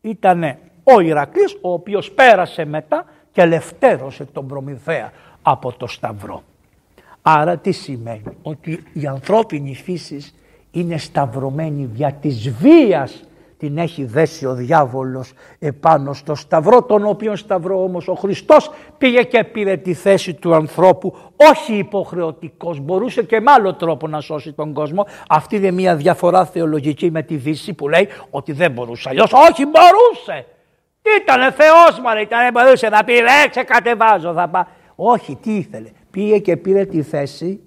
ήταν ο Ηρακλής ο οποίος πέρασε μετά και ελευθέρωσε τον Προμηθέα από το Σταυρό. Άρα τι σημαίνει, ότι η ανθρώπινη φύση είναι σταυρωμένη δια της βίας την έχει δέσει ο διάβολος επάνω στο σταυρό, τον οποίο σταυρό όμως ο Χριστός πήγε και πήρε τη θέση του ανθρώπου, όχι υποχρεωτικός, μπορούσε και με άλλο τρόπο να σώσει τον κόσμο. Αυτή είναι μια διαφορά θεολογική με τη Δύση που λέει ότι δεν μπορούσε, αλλιώς όχι μπορούσε. Τι ήτανε Θεός μάλλον, ήτανε μπορούσε να πει, ρε κατεβάζω θα πάω. Όχι, τι ήθελε. Πήγε και πήρε τη θέση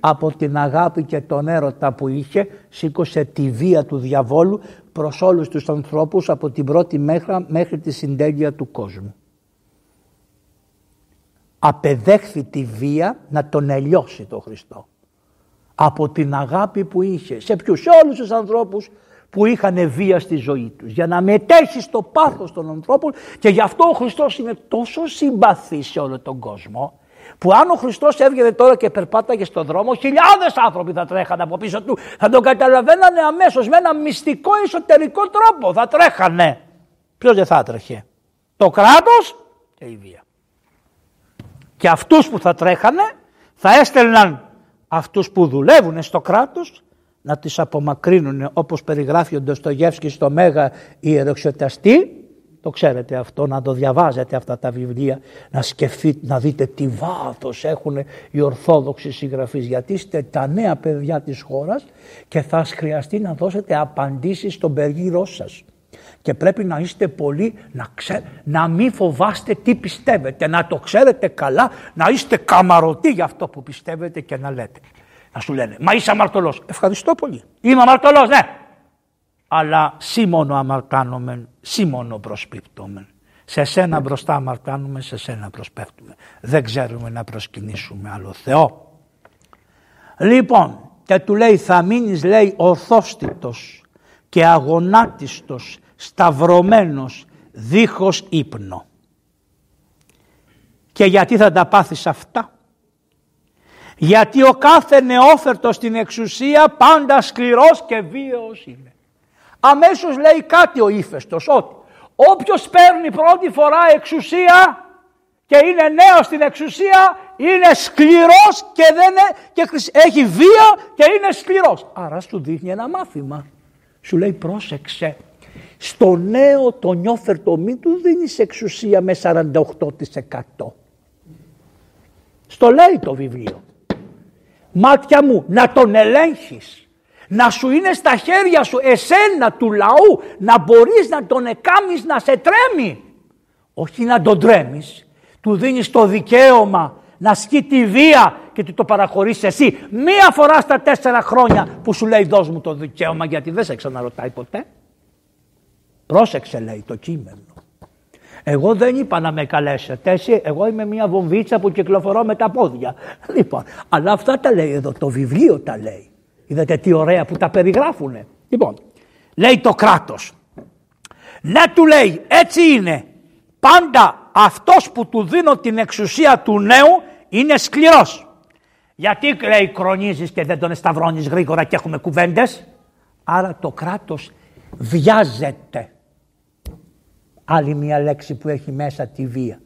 από την αγάπη και τον έρωτα που είχε, σήκωσε τη βία του διαβόλου προς όλους τους ανθρώπους από την πρώτη μέχρι, μέχρι τη συντέλεια του κόσμου. Απεδέχθη τη βία να τον ελιώσει το Χριστό. Από την αγάπη που είχε σε ποιους, σε όλους τους ανθρώπους που είχαν βία στη ζωή τους. Για να μετέχει στο πάθος των ανθρώπων και γι' αυτό ο Χριστός είναι τόσο συμπαθής σε όλο τον κόσμο που αν ο Χριστός έβγαινε τώρα και περπάταγε στον δρόμο, χιλιάδες άνθρωποι θα τρέχανε από πίσω του. Θα τον καταλαβαίνανε αμέσως με ένα μυστικό εσωτερικό τρόπο. Θα τρέχανε. Ποιος δεν θα έτρεχε, Το κράτος και η βία. Και αυτούς που θα τρέχανε θα έστελναν αυτούς που δουλεύουν στο κράτος να τις απομακρύνουν όπως περιγράφει ο Ντοστογεύσκης στο Μέγα Ιεροξιωταστή το ξέρετε αυτό, να το διαβάζετε αυτά τα βιβλία, να σκεφτείτε, να δείτε τι βάθος έχουν οι Ορθόδοξοι συγγραφείς, γιατί είστε τα νέα παιδιά της χώρας και θα χρειαστεί να δώσετε απαντήσεις στον περίγυρό σας. Και πρέπει να είστε πολύ, να, ξέ, να μην φοβάστε τι πιστεύετε, να το ξέρετε καλά, να είστε καμαρωτοί για αυτό που πιστεύετε και να λέτε. Να σου λένε, μα είσαι αμαρτωλός. Ευχαριστώ πολύ. Είμαι αμαρτωλός, ναι αλλά σήμωνο αμαρτάνομεν, σήμωνο προσπίπτομεν. Σε σένα μπροστά αμαρτάνουμε, σε σένα προσπέφτουμε. Δεν ξέρουμε να προσκυνήσουμε άλλο Θεό. Λοιπόν, και του λέει θα μείνεις λέει ορθόστητος και αγωνάτιστος, σταυρωμένος, δίχως ύπνο. Και γιατί θα τα πάθεις αυτά; Γιατί ο κάθε νεόφερτος στην εξουσία πάντα σκληρός και βίαιος είναι αμέσως λέει κάτι ο ύφεστος ότι όποιος παίρνει πρώτη φορά εξουσία και είναι νέος στην εξουσία είναι σκληρός και, δεν και έχει βία και είναι σκληρός. Άρα σου δείχνει ένα μάθημα. Σου λέει πρόσεξε. Στο νέο το νιόφερτο μην του δίνεις εξουσία με 48%. Στο λέει το βιβλίο. Μάτια μου να τον ελέγχεις να σου είναι στα χέρια σου εσένα του λαού να μπορείς να τον εκάμεις να σε τρέμει. Όχι να τον τρέμεις. Του δίνεις το δικαίωμα να σκεί τη βία και του το παραχωρείς εσύ. Μία φορά στα τέσσερα χρόνια που σου λέει δώσ' μου το δικαίωμα γιατί δεν σε ξαναρωτάει ποτέ. Πρόσεξε λέει το κείμενο. Εγώ δεν είπα να με καλέσετε. Εσύ, εγώ είμαι μια βομβίτσα που κυκλοφορώ με τα πόδια. Λοιπόν, αλλά αυτά τα λέει εδώ, το βιβλίο τα λέει. Είδατε τι ωραία που τα περιγράφουνε. Λοιπόν, λέει το κράτος. Ναι του λέει, έτσι είναι. Πάντα αυτός που του δίνω την εξουσία του νέου είναι σκληρός. Γιατί λέει κρονίζεις και δεν τον σταυρώνεις γρήγορα και έχουμε κουβέντες; Άρα το κράτος βιάζεται. Άλλη μια λέξη που έχει μέσα τη βία.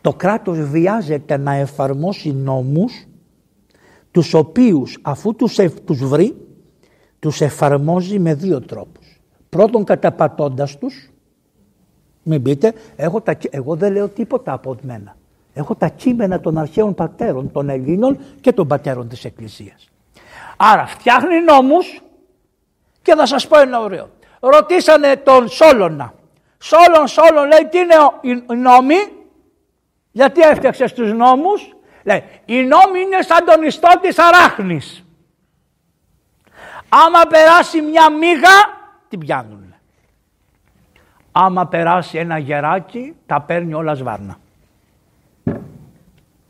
Το κράτος βιάζεται να εφαρμόσει νόμους τους οποίους αφού τους, τους βρει τους εφαρμόζει με δύο τρόπους. Πρώτον καταπατώντας τους, μην πείτε, έχω τα, εγώ δεν λέω τίποτα από μένα. Έχω τα κείμενα των αρχαίων πατέρων των Ελλήνων και των πατέρων της Εκκλησίας. Άρα φτιάχνει νόμους και θα σας πω ένα ωραίο. Ρωτήσανε τον Σόλωνα. Σόλων, Σόλων λέει τι είναι οι νόμοι, γιατί έφτιαξες τους νόμους; Λέει, οι νόμοι είναι σαν τον ιστό της αράχνης. Άμα περάσει μια μίγα, την πιάνουν. άμα περάσει ένα γεράκι τα παίρνει όλα σβάρνα.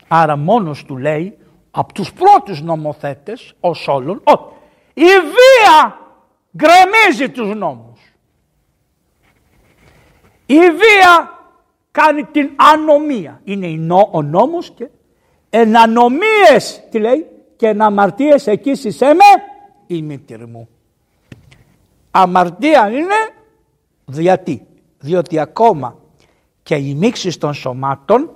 Άρα μόνος του λέει από τους πρώτους νομοθέτες ως όλων ότι η βία γκρεμίζει τους νόμους. Η βία κάνει την ανομία. Είναι ο νόμος και ενανομίες τι λέει και εναμαρτίες εκεί με η μήτηρ μου. Αμαρτία είναι γιατί; Διότι ακόμα και η μίξη των σωμάτων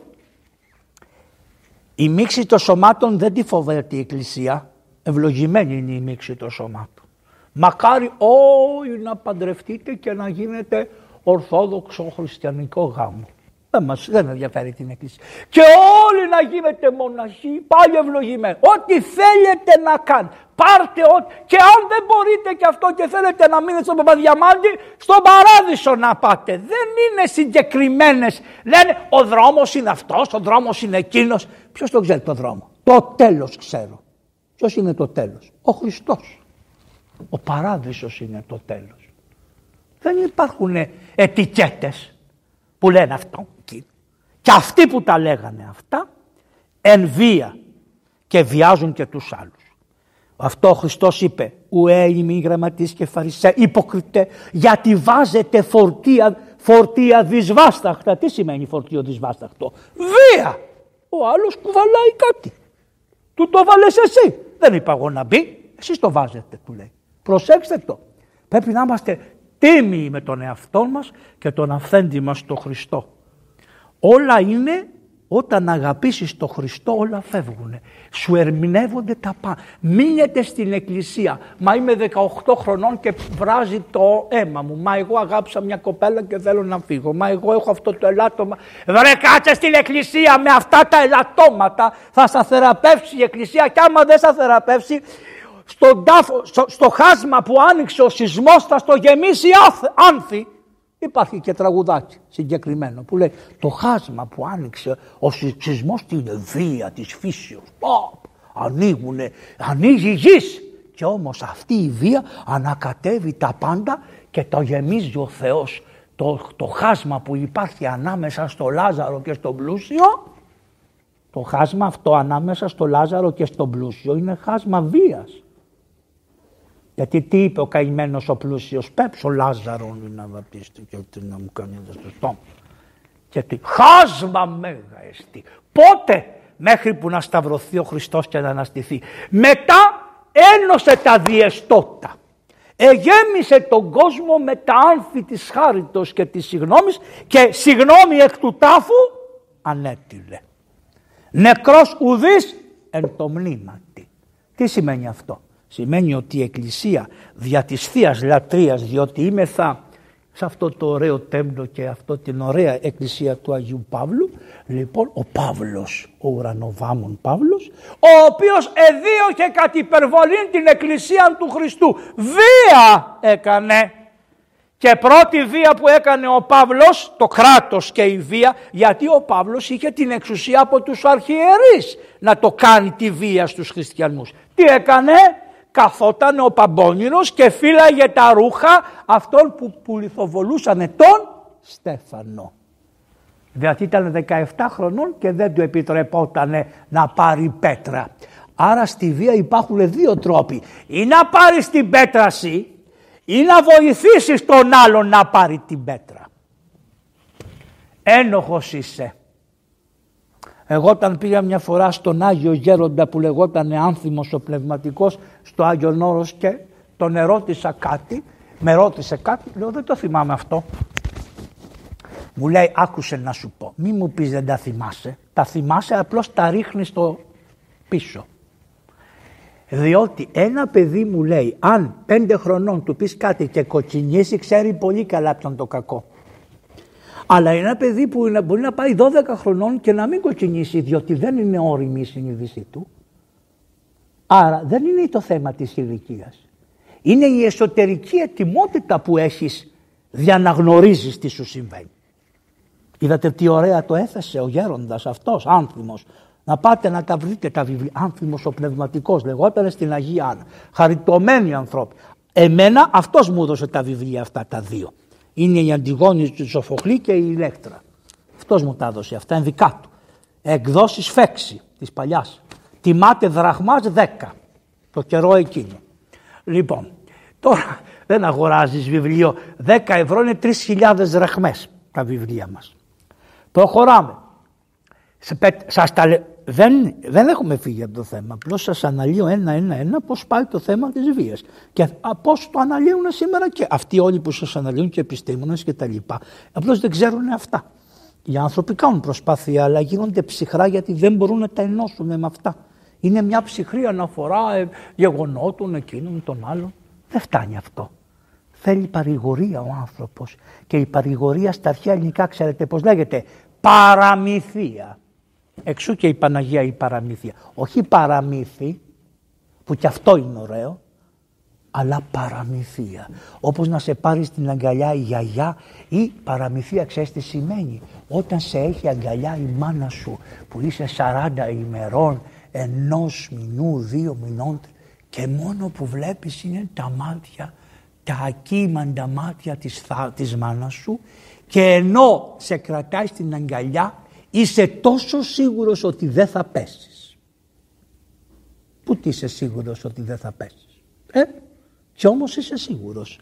η μίξη των σωμάτων δεν τη φοβάται η Εκκλησία. Ευλογημένη είναι η μίξη των σωμάτων. Μακάρι όλοι να παντρευτείτε και να γίνετε ορθόδοξο χριστιανικό γάμο. Δεν μας δεν ενδιαφέρει την Εκκλησία. Και όλοι να γίνετε μοναχοί, πάλι ευλογημένοι. Ό,τι θέλετε να κάνετε. Πάρτε ό,τι. Και αν δεν μπορείτε και αυτό και θέλετε να μείνετε στον Παπαδιαμάντη, στον παράδεισο να πάτε. Δεν είναι συγκεκριμένες. Λένε ο δρόμος είναι αυτός, ο δρόμος είναι εκείνος. Ποιος το ξέρει το δρόμο; Το τέλος ξέρω. Ποιος είναι το τέλος; Ο Χριστός. Ο παράδεισος είναι το τέλος. Δεν υπάρχουν ετικέτες που λένε αυτό. Και αυτοί που τα λέγανε αυτά εν βία και βιάζουν και τους άλλους. Αυτό ο Χριστός είπε ουέ ημί γραμματείς και φαρισέ υποκριτέ γιατί βάζετε φορτία, φορτία δυσβάσταχτα. Τι σημαίνει φορτίο δυσβάσταχτο; Βία. Ο άλλος κουβαλάει κάτι. Του το βάλες εσύ. Δεν είπα εγώ να μπει. Εσείς το βάζετε του λέει. Προσέξτε το. Πρέπει να είμαστε τίμοι με τον εαυτό μας και τον αυθέντη μας τον Χριστό. Όλα είναι όταν αγαπήσεις τον Χριστό όλα φεύγουν. Σου ερμηνεύονται τα πάντα. Μείνετε στην εκκλησία. Μα είμαι 18 χρονών και βράζει το αίμα μου. Μα εγώ αγάπησα μια κοπέλα και θέλω να φύγω. Μα εγώ έχω αυτό το ελάττωμα. Βρε κάτσε στην εκκλησία με αυτά τα ελαττώματα. Θα σα θεραπεύσει η εκκλησία και άμα δεν σα θεραπεύσει στον τάφο, στο, στο, χάσμα που άνοιξε ο σεισμός θα στο γεμίσει άνθη. Υπάρχει και τραγουδάκι συγκεκριμένο που λέει το χάσμα που άνοιξε ο σεισμός την βία της φύσεως. Πω, ανοίγουνε, ανοίγει η γης. Και όμως αυτή η βία ανακατεύει τα πάντα και το γεμίζει ο Θεός. Το, το χάσμα που υπάρχει ανάμεσα στο Λάζαρο και στο πλούσιο, το χάσμα αυτό ανάμεσα στο Λάζαρο και στο πλούσιο είναι χάσμα βίας. Γιατί τι είπε ο καημένος ο πλούσιος, πέψω Λάζαρο να βαπτίστη και ότι να μου κάνει στο στόμα. Και τι, χάσμα μέγα εστί. Πότε μέχρι που να σταυρωθεί ο Χριστός και να αναστηθεί. Μετά ένωσε τα διεστώτα. Εγέμισε τον κόσμο με τα άνθη της χάριτος και της συγνώμης και συγνώμη εκ του τάφου ανέτειλε. Νεκρός ουδής εν το μνήματι. Τι σημαίνει αυτό; Σημαίνει ότι η Εκκλησία δια της Θείας Λατρείας, διότι είμαι θα σε αυτό το ωραίο τέμπλο και αυτό την ωραία εκκλησία του Αγίου Παύλου, λοιπόν ο Παύλος, ο ουρανοβάμων Παύλος, ο οποίος εδίωχε κατ' υπερβολή την εκκλησία του Χριστού. Βία έκανε. Και πρώτη βία που έκανε ο Παύλος, το κράτος και η βία, γιατί ο Παύλος είχε την εξουσία από τους αρχιερείς να το κάνει τη βία στους χριστιανούς. Τι έκανε, καθόταν ο Παμπώνυρος και φύλαγε τα ρούχα αυτών που, που λιθοβολούσαν τον Στέφανο. Δηλαδή ήταν 17 χρονών και δεν του επιτρεπόταν να πάρει πέτρα. Άρα στη βία υπάρχουν δύο τρόποι. Ή να πάρεις την πέτρα εσύ ή να βοηθήσεις τον άλλον να πάρει την πέτρα. Ένοχος είσαι. Εγώ όταν πήγα μια φορά στον Άγιο Γέροντα που λεγόταν Άνθιμος ο Πνευματικός στο Άγιο Νόρος και τον ερώτησα κάτι, με ρώτησε κάτι, λέω δεν το θυμάμαι αυτό. Μου λέει άκουσε να σου πω, μη μου πεις δεν τα θυμάσαι, τα θυμάσαι απλώς τα ρίχνεις στο πίσω. Διότι ένα παιδί μου λέει αν πέντε χρονών του πεις κάτι και κοτσινήσει ξέρει πολύ καλά ποιον το κακό. Αλλά ένα παιδί που μπορεί να πάει 12 χρονών και να μην κοκκινήσει διότι δεν είναι όριμη η συνείδησή του. Άρα δεν είναι το θέμα της ηλικίας. Είναι η εσωτερική ετοιμότητα που έχεις για να γνωρίζεις τι σου συμβαίνει. Είδατε τι ωραία το έθεσε ο γέροντας αυτός, άνθιμος. Να πάτε να τα βρείτε τα βιβλία. Άνθιμος ο πνευματικός λεγόταν στην Αγία Άννα. Χαριτωμένοι ανθρώποι. Εμένα αυτός μου έδωσε τα βιβλία αυτά τα δύο Είναι η Αντιγόνης του Σοφοκλή και η Ηλέκτρα. Αυτός μου τα έδωσε αυτά, είναι δικά του. Εκδόσεις Φέξη της παλιάς. Τιμάται δραχμάς 10 το καιρό εκείνο. Λοιπόν, τώρα δεν αγοράζεις βιβλίο. 10 ευρώ είναι 3.000 δραχμές τα βιβλία μας. Προχωράμε. Σας τα λέ... δεν, δεν έχουμε φύγει από το θέμα. Απλώς σας αναλύω ένα-ένα-ένα πώς πάει το θέμα της βίας. Και πώς το αναλύουν σήμερα και αυτοί όλοι που σας αναλύουν και επιστήμονες και τα λοιπά. Απλώς δεν ξέρουν αυτά. Οι άνθρωποι κάνουν προσπάθεια, αλλά γίνονται ψυχρά γιατί δεν μπορούν να τα ενώσουν με αυτά. Είναι μια ψυχρή αναφορά ε, γεγονότων εκείνων των άλλων. Δεν φτάνει αυτό. Θέλει παρηγορία ο άνθρωπος και η παρηγορία στα αρχαία ελληνικά ξέρετε πώς λέγεται; Παραμυθία. Εξού και η Παναγία η παραμύθια. Όχι παραμύθι που κι αυτό είναι ωραίο αλλά παραμυθία. Όπως να σε πάρει στην αγκαλιά η γιαγιά ή παραμυθία ξέρεις τι σημαίνει; Όταν σε έχει αγκαλιά η μάνα σου που είσαι 40 ημερών, ενός μηνού, δύο μηνών και μόνο που βλέπεις είναι τα μάτια, τα ακίμαντα μάτια της, θα, της μάνας σου και ενώ σε κρατάει στην αγκαλιά είσαι τόσο σίγουρος ότι δεν θα πέσεις. Πού είσαι σίγουρος ότι δεν θα πέσεις. Ε, και όμως είσαι σίγουρος.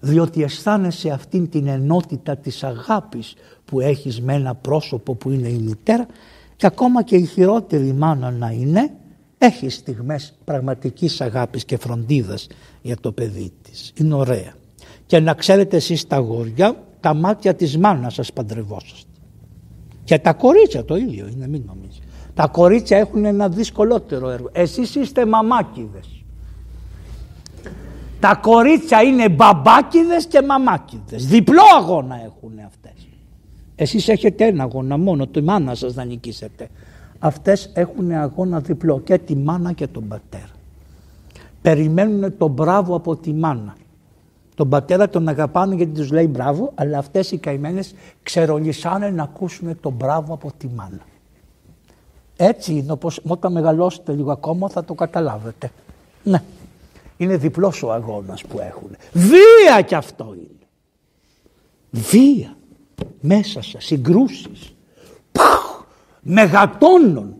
Διότι αισθάνεσαι αυτήν την ενότητα της αγάπης που έχεις με ένα πρόσωπο που είναι η μητέρα και ακόμα και η χειρότερη μάνα να είναι έχεις στιγμές πραγματικής αγάπης και φροντίδας για το παιδί της. Είναι ωραία. Και να ξέρετε εσείς τα γόρια, τα μάτια της μάνας σας παντρευόσαστε. Και τα κορίτσια το ίδιο είναι, μην νομίζετε. Τα κορίτσια έχουν ένα δυσκολότερο έργο. Εσείς είστε μαμάκιδες. Τα κορίτσια είναι μπαμπάκιδες και μαμάκιδες. Διπλό αγώνα έχουν αυτές. Εσείς έχετε ένα αγώνα μόνο, τη μάνα σας να νικήσετε. Αυτές έχουν αγώνα διπλό και τη μάνα και τον πατέρα. Περιμένουν τον μπράβο από τη μάνα. Τον πατέρα τον αγαπάνε γιατί τους λέει μπράβο, αλλά αυτές οι καημένες ξερολυσάνε να ακούσουν τον μπράβο από τη μάνα. Έτσι είναι όπως όταν μεγαλώσετε λίγο ακόμα θα το καταλάβετε. Ναι. Είναι διπλός ο αγώνας που έχουν. Βία κι αυτό είναι. Βία. Μέσα σας, συγκρούσεις. Παχ, μεγατόνων.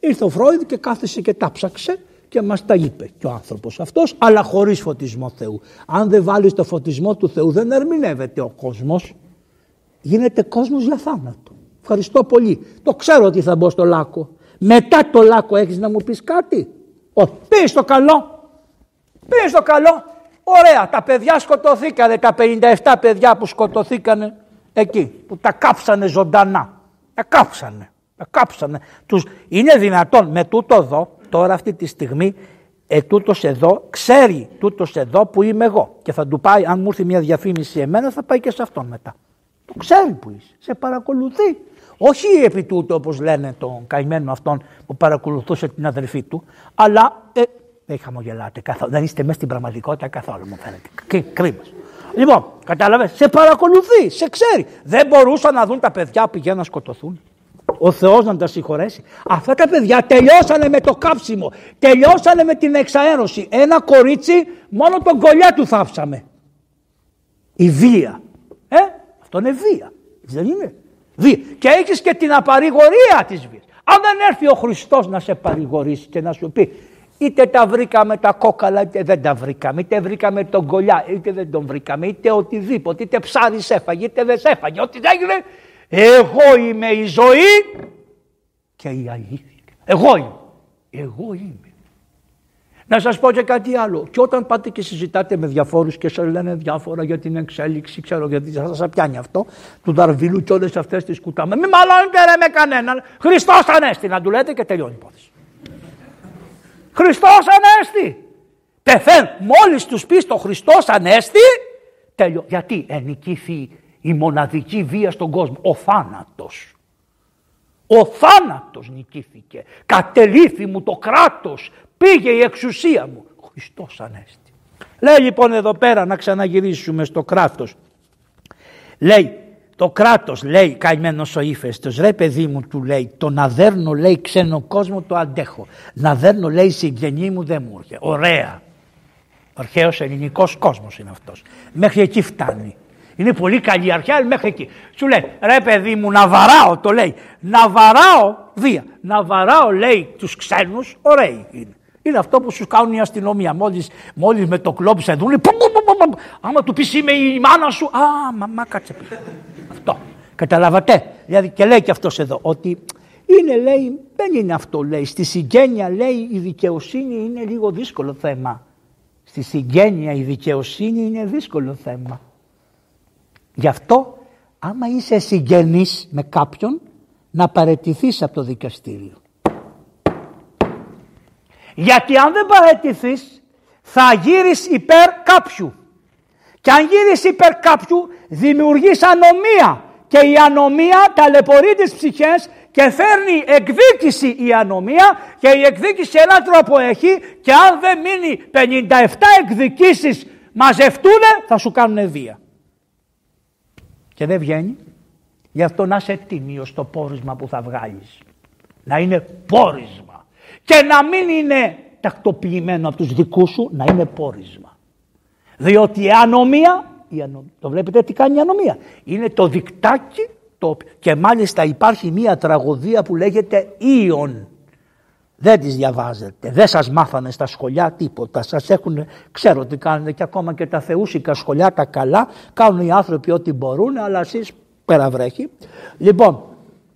Ήρθε ο Φρόιδ και κάθεσε και τα ψάξε και μας τα είπε και ο άνθρωπος αυτός, αλλά χωρίς φωτισμό Θεού. Αν δεν βάλεις το φωτισμό του Θεού δεν ερμηνεύεται ο κόσμος. Γίνεται κόσμος για θάνατο. Ευχαριστώ πολύ. Το ξέρω ότι θα μπω στο λάκκο. Μετά το λάκκο έχεις να μου πεις κάτι; Ο, πήγες στο καλό. Πήγε στο καλό. Ωραία, τα παιδιά σκοτωθήκανε, τα 57 παιδιά που σκοτωθήκανε εκεί, που τα κάψανε ζωντανά. Τα κάψανε, τα κάψανε. Τους... Είναι δυνατόν με τούτο εδώ, τώρα αυτή τη στιγμή, ε, τούτος εδώ, ξέρει τούτος εδώ που είμαι εγώ. Και θα του πάει, αν μου έρθει μια διαφήμιση εμένα, θα πάει και σε αυτόν μετά. Το ξέρει που είσαι, σε παρακολουθεί. Όχι επί τούτου όπως λένε τον καημένο αυτόν που παρακολουθούσε την αδερφή του, αλλά ε, δεν χαμογελάτε καθόλου. Δεν είστε μέσα στην πραγματικότητα καθόλου, μου φαίνεται. Κρίμα. Λοιπόν, κατάλαβες, σε παρακολουθεί, σε ξέρει. Δεν μπορούσαν να δουν τα παιδιά που πηγαίνουν να σκοτωθούν. Ο Θεός να τα συγχωρέσει. Αυτά τα παιδιά τελειώσανε με το κάψιμο. Τελειώσανε με την εξαέρωση. Ένα κορίτσι, μόνο τον κολλιά του θάψαμε. Η βία. Ε, αυτό είναι βία. Δεν είναι. Βία. Και έχεις και την απαρηγορία της βίας. Αν δεν έρθει ο Χριστός να σε παρηγορήσει και να σου πει Είτε τα βρήκαμε τα κόκαλα, είτε δεν τα βρήκαμε. Είτε βρήκαμε τον κολλιά, είτε δεν τον βρήκαμε. Είτε οτιδήποτε. Είτε ψάρι έφαγε, είτε δεν έφαγε. Ό,τι έγινε. Εγώ είμαι η ζωή και η αλήθεια. Εγώ είμαι. Εγώ είμαι. Να σας πω και κάτι άλλο. Και όταν πάτε και συζητάτε με διαφόρους και σας λένε διάφορα για την εξέλιξη, ξέρω γιατί θα σας πιάνει αυτό, του Δαρβίλου και όλες αυτές τις κουτάμες. Μη μαλώνετε ρε με κανέναν. Χριστός Ανέστη να του λέτε και τελειώνει η υπόθεση. Χριστός Ανέστη. Πεθαίνουν. Μόλις τους πεις το Χριστός Ανέστη, τέλειο. Γιατί ενικήθη η μοναδική βία στον κόσμο. Ο θάνατος. Ο θάνατος νικήθηκε. Κατελήθη μου το κράτος. Πήγε η εξουσία μου. Χριστός Ανέστη. Λέει λοιπόν εδώ πέρα να ξαναγυρίσουμε στο κράτος. Λέει το κράτος λέει καημένος ο ύφεστος ρε παιδί μου του λέει το να δέρνω λέει ξένο κόσμο το αντέχω να δέρνω λέει συγγενή μου δεν μου έρχεται ωραία ο αρχαίος ελληνικός κόσμος είναι αυτός μέχρι εκεί φτάνει Είναι πολύ καλή αρχαία μέχρι εκεί. Σου λέει ρε παιδί μου να βαράω το λέει. Να βαράω βία. Να βαράω λέει τους ξένους ωραίοι είναι. Είναι αυτό που σου κάνουν η αστυνομία. Μόλις, μόλις με το κλόπ σε δουν, άμα του πεις είμαι η μάνα σου, α, μαμά κάτσε πίσω. Αυτό. Καταλάβατε; Δηλαδή και λέει και αυτός εδώ ότι είναι λέει, δεν είναι αυτό λέει. Στη συγγένεια λέει η δικαιοσύνη είναι λίγο δύσκολο θέμα. Στη συγγένεια η δικαιοσύνη είναι δύσκολο θέμα. Γι' αυτό άμα είσαι συγγενής με κάποιον να παρετηθείς από το δικαστήριο. Γιατί αν δεν παρετηθείς θα γύρεις υπέρ κάποιου. Και αν γύρεις υπέρ κάποιου δημιουργείς ανομία. Και η ανομία ταλαιπωρεί τις ψυχές και φέρνει εκδίκηση η ανομία και η εκδίκηση ένα τρόπο έχει και αν δεν μείνει 57 εκδικήσεις μαζευτούν θα σου κάνουν βία. Και δεν βγαίνει. Γι' αυτό να είσαι τίμιος στο πόρισμα που θα βγάλεις. Να είναι πόρισμα. Και να μην είναι τακτοποιημένο από τους δικούς σου, να είναι πόρισμα. Διότι η ανομία, η ανομία το βλέπετε τι κάνει η ανομία, είναι το δικτάκι το, και μάλιστα υπάρχει μία τραγωδία που λέγεται Ήων. Δεν τις διαβάζετε, δεν σας μάθανε στα σχολιά τίποτα, σας έχουν, ξέρω τι κάνετε και ακόμα και τα θεούσικα σχολιά τα καλά, κάνουν οι άνθρωποι ό,τι μπορούν, αλλά εσείς πέρα βρέχει. Λοιπόν,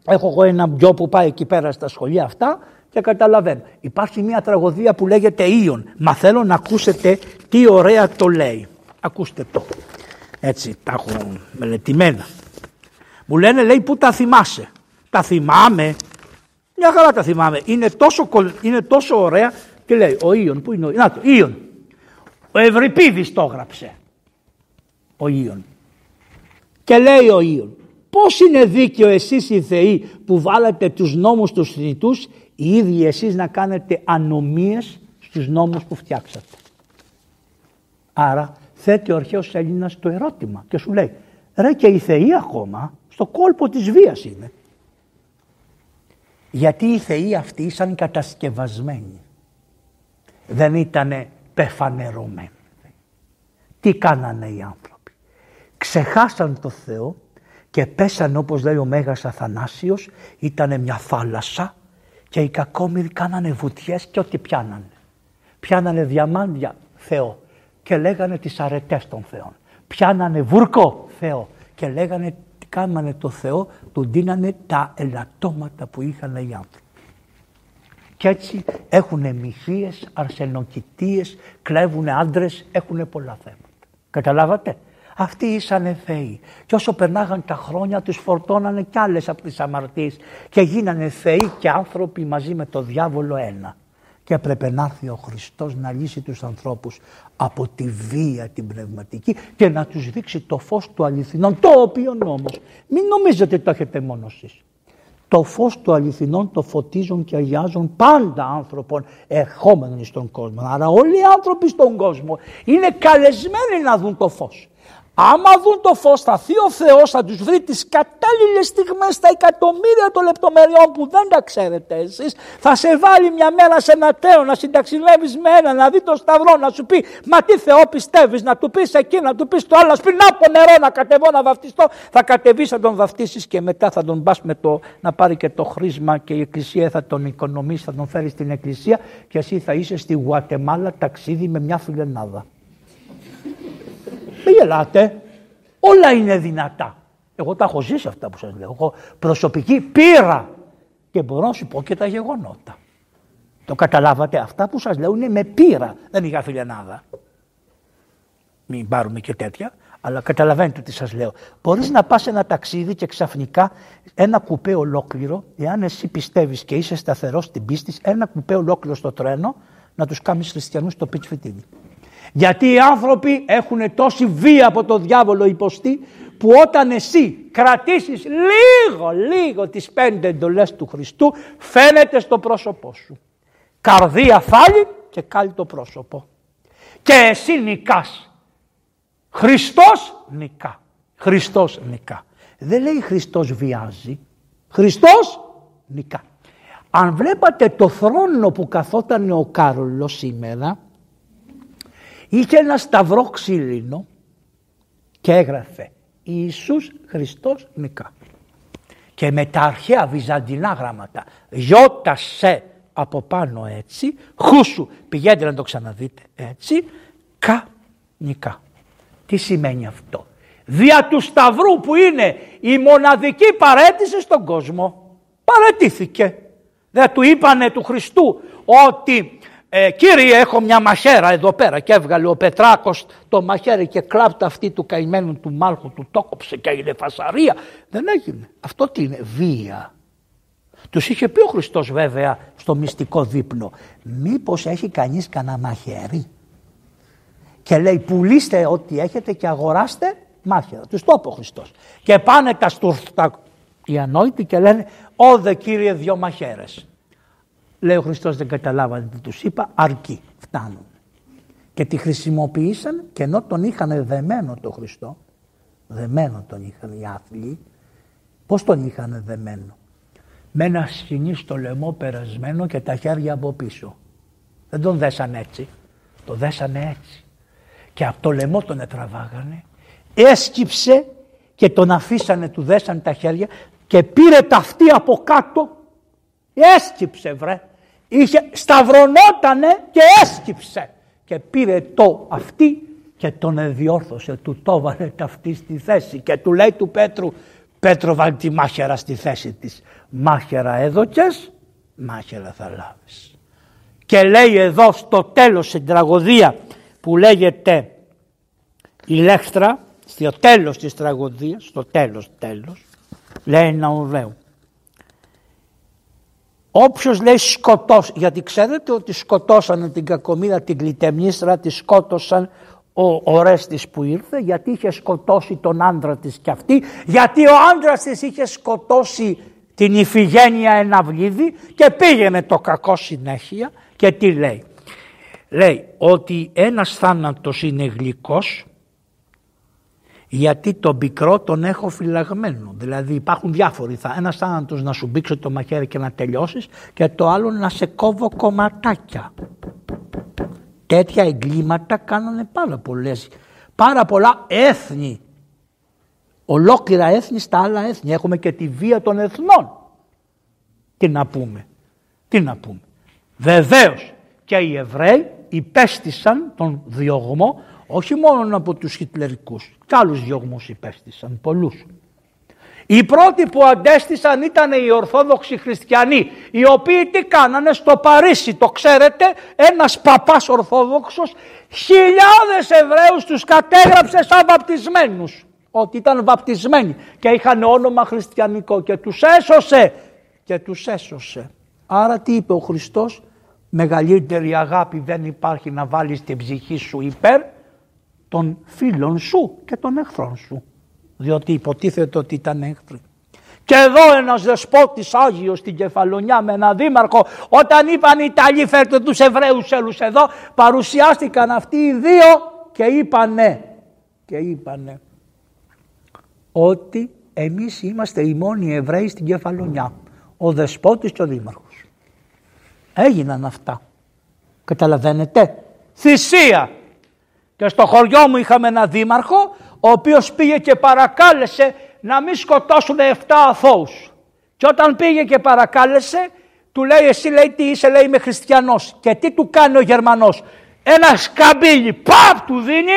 έχω εγώ ένα γιο που πάει εκεί πέρα στα σχολεία αυτά και καταλαβαίνω. Υπάρχει μια τραγωδία που λέγεται Ήων. Μα θέλω να ακούσετε τι ωραία το λέει. Ακούστε το. Έτσι τα έχω μελετημένα. Μου λένε λέει πού τα θυμάσαι; Τα θυμάμαι. Μια χαρά τα θυμάμαι. Είναι τόσο, είναι τόσο ωραία και λέει ο Ήων. Πού είναι ο Να το Ήων. Ο Ευρυπίδης το έγραψε. Ο Ήων. Και λέει ο Ήων. Πώς είναι δίκαιο εσείς οι θεοί που βάλατε τους νόμους τους θνητούς οι ίδιοι εσείς να κάνετε ανομίες στους νόμους που φτιάξατε. Άρα θέτει ο αρχαίος Έλληνας το ερώτημα και σου λέει ρε και οι θεοί ακόμα στο κόλπο της βίας είναι. Γιατί οι θεοί αυτοί ήσαν κατασκευασμένοι. Δεν ήτανε πεφανερωμένοι. Τι κάνανε οι άνθρωποι. Ξεχάσαν το Θεό και πέσαν όπως λέει ο Μέγας Αθανάσιος ήταν μια θάλασσα και οι κακόμοιροι κάνανε βουτιές και ό,τι πιάνανε. Πιάνανε διαμάντια Θεό και λέγανε τις αρετές των Θεών. Πιάνανε βούρκο Θεό και λέγανε τι κάνανε το Θεό, του δίνανε τα ελαττώματα που είχαν οι άνθρωποι. Και έτσι έχουν μυθίες, αρσενοκητίες, κλέβουν άντρες, έχουν πολλά θέματα. Καταλάβατε; Αυτοί ήσαν θεοί. Και όσο περνάγαν τα χρόνια τους φορτώνανε κι άλλες από τις αμαρτίες και γίνανε θεοί και άνθρωποι μαζί με το διάβολο ένα. Και έπρεπε να έρθει ο Χριστός να λύσει τους ανθρώπους από τη βία την πνευματική και να τους δείξει το φως του αληθινών, το οποίο όμως μην νομίζετε ότι το έχετε μόνο εσείς. Το φως του αληθινών το φωτίζουν και αγιάζουν πάντα άνθρωπων ερχόμενων στον κόσμο. Άρα όλοι οι άνθρωποι στον κόσμο είναι καλεσμένοι να δουν το φως. Άμα δουν το φως θα θεί ο Θεός θα τους βρει τις κατάλληλες στιγμές στα εκατομμύρια των λεπτομεριών που δεν τα ξέρετε εσείς θα σε βάλει μια μέρα σε ένα τέο να συνταξιλεύεις με ένα να δει το σταυρό να σου πει μα τι Θεό πιστεύεις να του πεις εκεί να του πεις το άλλο να σου πει να πω νερό να κατεβώ να βαφτιστώ θα κατεβείς θα τον βαφτίσεις και μετά θα τον πας με το να πάρει και το χρήσμα και η εκκλησία θα τον οικονομήσει θα τον φέρει στην εκκλησία και εσύ θα είσαι στη Γουατεμάλα ταξίδι με μια φιλενάδα. Μην γελάτε. Όλα είναι δυνατά. Εγώ τα έχω ζήσει αυτά που σας λέω. Έχω προσωπική πείρα και μπορώ να σου πω και τα γεγονότα. Το καταλάβατε. Αυτά που σας λέω είναι με πείρα. Δεν είχα φιλενάδα. Μην πάρουμε και τέτοια. Αλλά καταλαβαίνετε τι σας λέω. Μπορείς να πας ένα ταξίδι και ξαφνικά ένα κουπέ ολόκληρο, εάν εσύ πιστεύεις και είσαι σταθερός στην πίστη, ένα κουπέ ολόκληρο στο τρένο, να τους κάνεις χριστιανούς στο πίτσι φιτίλι. Γιατί οι άνθρωποι έχουν τόση βία από το διάβολο υποστή που όταν εσύ κρατήσεις λίγο λίγο τις πέντε εντολές του Χριστού φαίνεται στο πρόσωπό σου. Καρδία φάλει και κάλει το πρόσωπο. Και εσύ νικάς. Χριστός νικά. Χριστός νικά. Δεν λέει Χριστός βιάζει. Χριστός νικά. Αν βλέπατε το θρόνο που καθόταν ο Κάρολος σήμερα Είχε ένα σταυρό ξύλινο και έγραφε Ιησούς Χριστός νικά. Και με τα αρχαία βυζαντινά γράμματα, γιώτα σε από πάνω έτσι, χούσου πηγαίνετε να το ξαναδείτε έτσι, κα νικά. Τι σημαίνει αυτό; Δια του Σταυρού που είναι η μοναδική παρέτηση στον κόσμο. Παρετήθηκε. Δεν του είπανε του Χριστού ότι ε, κύριε έχω μια μαχαίρα εδώ πέρα και έβγαλε ο Πετράκος το μαχαίρι και κλάπτα αυτή του καημένου του μάλχου του το κόψε και είναι φασαρία. Δεν έγινε. Αυτό τι είναι βία. Τους είχε πει ο Χριστός βέβαια στο μυστικό δείπνο μήπως έχει κανείς κανένα μαχαίρι; Και λέει πουλήστε ό,τι έχετε και αγοράστε μάχαιρα. Τους το είπε ο Χριστός. Και πάνε τα, στουρθα, οι ανόητοι και λένε όδε κύριε δυο μαχαίρες. Λέει ο Χριστός δεν καταλάβανε τι τους είπα αρκεί φτάνουν. Και τη χρησιμοποίησαν και ενώ τον είχαν δεμένο το Χριστό δεμένο τον είχαν οι άθλοι πώς τον είχαν δεμένο; Με ένα σκηνή στο λαιμό περασμένο και τα χέρια από πίσω. Δεν τον δέσαν έτσι. Το δέσανε έτσι. Και από το λαιμό τον ετραβάγανε. Έσκυψε και τον αφήσανε, του δέσανε τα χέρια και πήρε τα αυτή από κάτω. Έσκυψε βρε. Είχε, σταυρονότανε και έσκυψε. Και πήρε το αυτή και τον εδιόρθωσε. Του το έβαλε αυτή στη θέση και του λέει του Πέτρου Πέτρο βάλει τη μάχαιρα στη θέση της. Μάχαιρα έδωκες, μάχαιρα θα λάβεις. Και λέει εδώ στο τέλος στην τραγωδία που λέγεται η Λέκτρα, στο τέλος της τραγωδίας, στο τέλος τέλος, λέει ένα ωραίο. Όποιος λέει σκοτώσει, γιατί ξέρετε ότι σκοτώσανε την κακομήρα, την κλητεμνίστρα, τη σκότωσαν ο Ορέστης που ήρθε γιατί είχε σκοτώσει τον άντρα της κι αυτή γιατί ο άντρας της είχε σκοτώσει την Ιφηγένεια Εναυλίδη και πήγαινε το κακό συνέχεια και τι λέει. Λέει ότι ένας θάνατος είναι γλυκός γιατί τον πικρό τον έχω φυλαγμένο. Δηλαδή υπάρχουν διάφοροι. Θα, ένας θάνατος να σου μπήξω το μαχαίρι και να τελειώσεις και το άλλο να σε κόβω κομματάκια. Τέτοια εγκλήματα κάνανε πάρα πολλές, πάρα πολλά έθνη. Ολόκληρα έθνη στα άλλα έθνη. Έχουμε και τη βία των εθνών. Τι να πούμε. Τι να πούμε. Βεβαίως και οι Εβραίοι υπέστησαν τον διωγμό όχι μόνο από τους Χιτλερικούς. Κι άλλους διωγμούς υπέστησαν, πολλούς. Οι πρώτοι που αντέστησαν ήταν οι Ορθόδοξοι Χριστιανοί, οι οποίοι τι κάνανε στο Παρίσι, το ξέρετε, ένας παπάς Ορθόδοξος χιλιάδες Εβραίους τους κατέγραψε σαν βαπτισμένους. Ότι ήταν βαπτισμένοι και είχαν όνομα χριστιανικό και τους έσωσε και τους έσωσε. Άρα τι είπε ο Χριστός, μεγαλύτερη αγάπη δεν υπάρχει να βάλεις την ψυχή σου υπέρ των φίλων σου και των εχθρών σου διότι υποτίθεται ότι ήταν έχθροι. Και εδώ ένας δεσπότης Άγιος στην Κεφαλονιά με ένα δήμαρχο όταν είπαν οι Ιταλοί φέρτε τους Εβραίους έλους εδώ παρουσιάστηκαν αυτοί οι δύο και είπανε και είπανε ότι εμείς είμαστε οι μόνοι Εβραίοι στην Κεφαλονιά ο δεσπότης και ο δήμαρχος. Έγιναν αυτά. Καταλαβαίνετε; Θυσία. Και στο χωριό μου είχαμε ένα δήμαρχο ο οποίος πήγε και παρακάλεσε να μην σκοτώσουν 7 αθώους. Και όταν πήγε και παρακάλεσε, του λέει εσύ λέει τι είσαι, λέει είμαι χριστιανός. Και τι του κάνει ο Γερμανός. Ένα σκαμπίλι, παπ του δίνει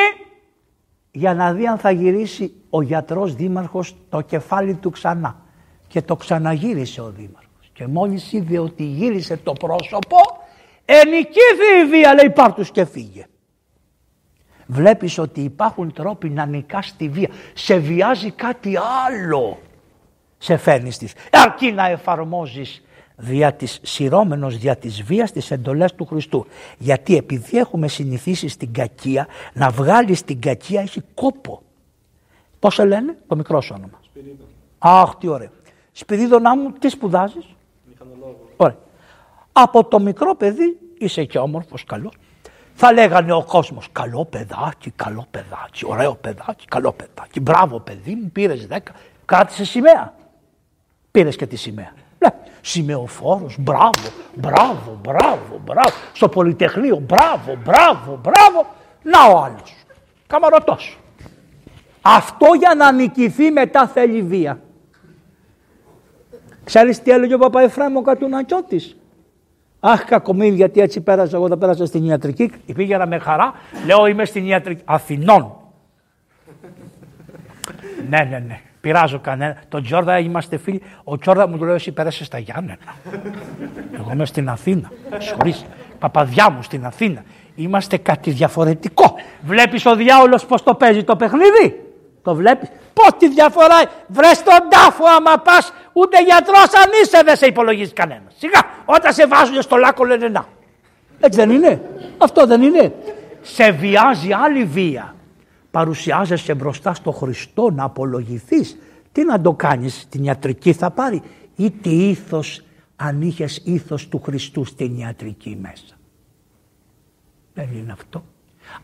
για να δει αν θα γυρίσει ο γιατρός δήμαρχος το κεφάλι του ξανά. Και το ξαναγύρισε ο δήμαρχος. Και μόλις είδε ότι γύρισε το πρόσωπο, ενικήθη η βία λέει πάρ' τους και φύγε βλέπεις ότι υπάρχουν τρόποι να νικάς τη βία. Σε βιάζει κάτι άλλο. Σε φέρνεις στις. Αρκεί να εφαρμόζεις δια της, σειρώμενος δια της βίας τις εντολές του Χριστού. Γιατί επειδή έχουμε συνηθίσει στην κακία, να βγάλεις την κακία έχει κόπο. Πώς σε λένε, το μικρό σου όνομα. Σπυρίδο. Αχ, τι ωραίο. Σπυρίδωνά μου, τι σπουδάζεις; Μηχανολόγο. Ωραία. Από το μικρό παιδί είσαι και όμορφος, καλός θα λέγανε ο κόσμος καλό παιδάκι, καλό παιδάκι, ωραίο παιδάκι, καλό παιδάκι. Μπράβο παιδί μου, πήρες δέκα, κράτησε σημαία. Πήρες και τη σημαία. Ναι, σημεοφόρος, μπράβο, μπράβο, μπράβο, μπράβο. Στο Πολυτεχνείο, μπράβο, μπράβο, μπράβο. Να ο άλλος, καμαρωτός. Αυτό για να νικηθεί μετά θέλει βία. Ξέρεις τι έλεγε ο Παπαεφράμ ο Κατουνακιώτης; Αχ, κακομίλη, γιατί έτσι πέρασα. Εγώ δεν πέρασα στην ιατρική. Πήγαινα με χαρά. Λέω είμαι στην ιατρική. Αθηνών. ναι, ναι, ναι. Πειράζω κανένα. Τον Τζόρδα είμαστε φίλοι. Ο Τζόρδα μου του λέει: Εσύ πέρασες στα Γιάννενα. Εγώ είμαι στην Αθήνα. Συγχωρεί. Παπαδιά μου στην Αθήνα. Είμαστε κάτι διαφορετικό. Βλέπεις ο διάολος πώς το παίζει το παιχνίδι; Το βλέπεις. Πώς τη διαφορά. Βρες τον τάφο άμα πας. Ούτε γιατρός αν είσαι δεν σε υπολογίζει κανένας. Σιγά. Όταν σε βάζουν στο λάκκο λένε να. Έτσι δεν είναι. Αυτό δεν είναι. Σε βιάζει άλλη βία παρουσιάζεσαι μπροστά στο Χριστό να απολογηθείς, τι να το κάνεις, την ιατρική θα πάρει ή τι ήθος, αν είχες ήθος του Χριστού στην ιατρική μέσα. Δεν είναι αυτό.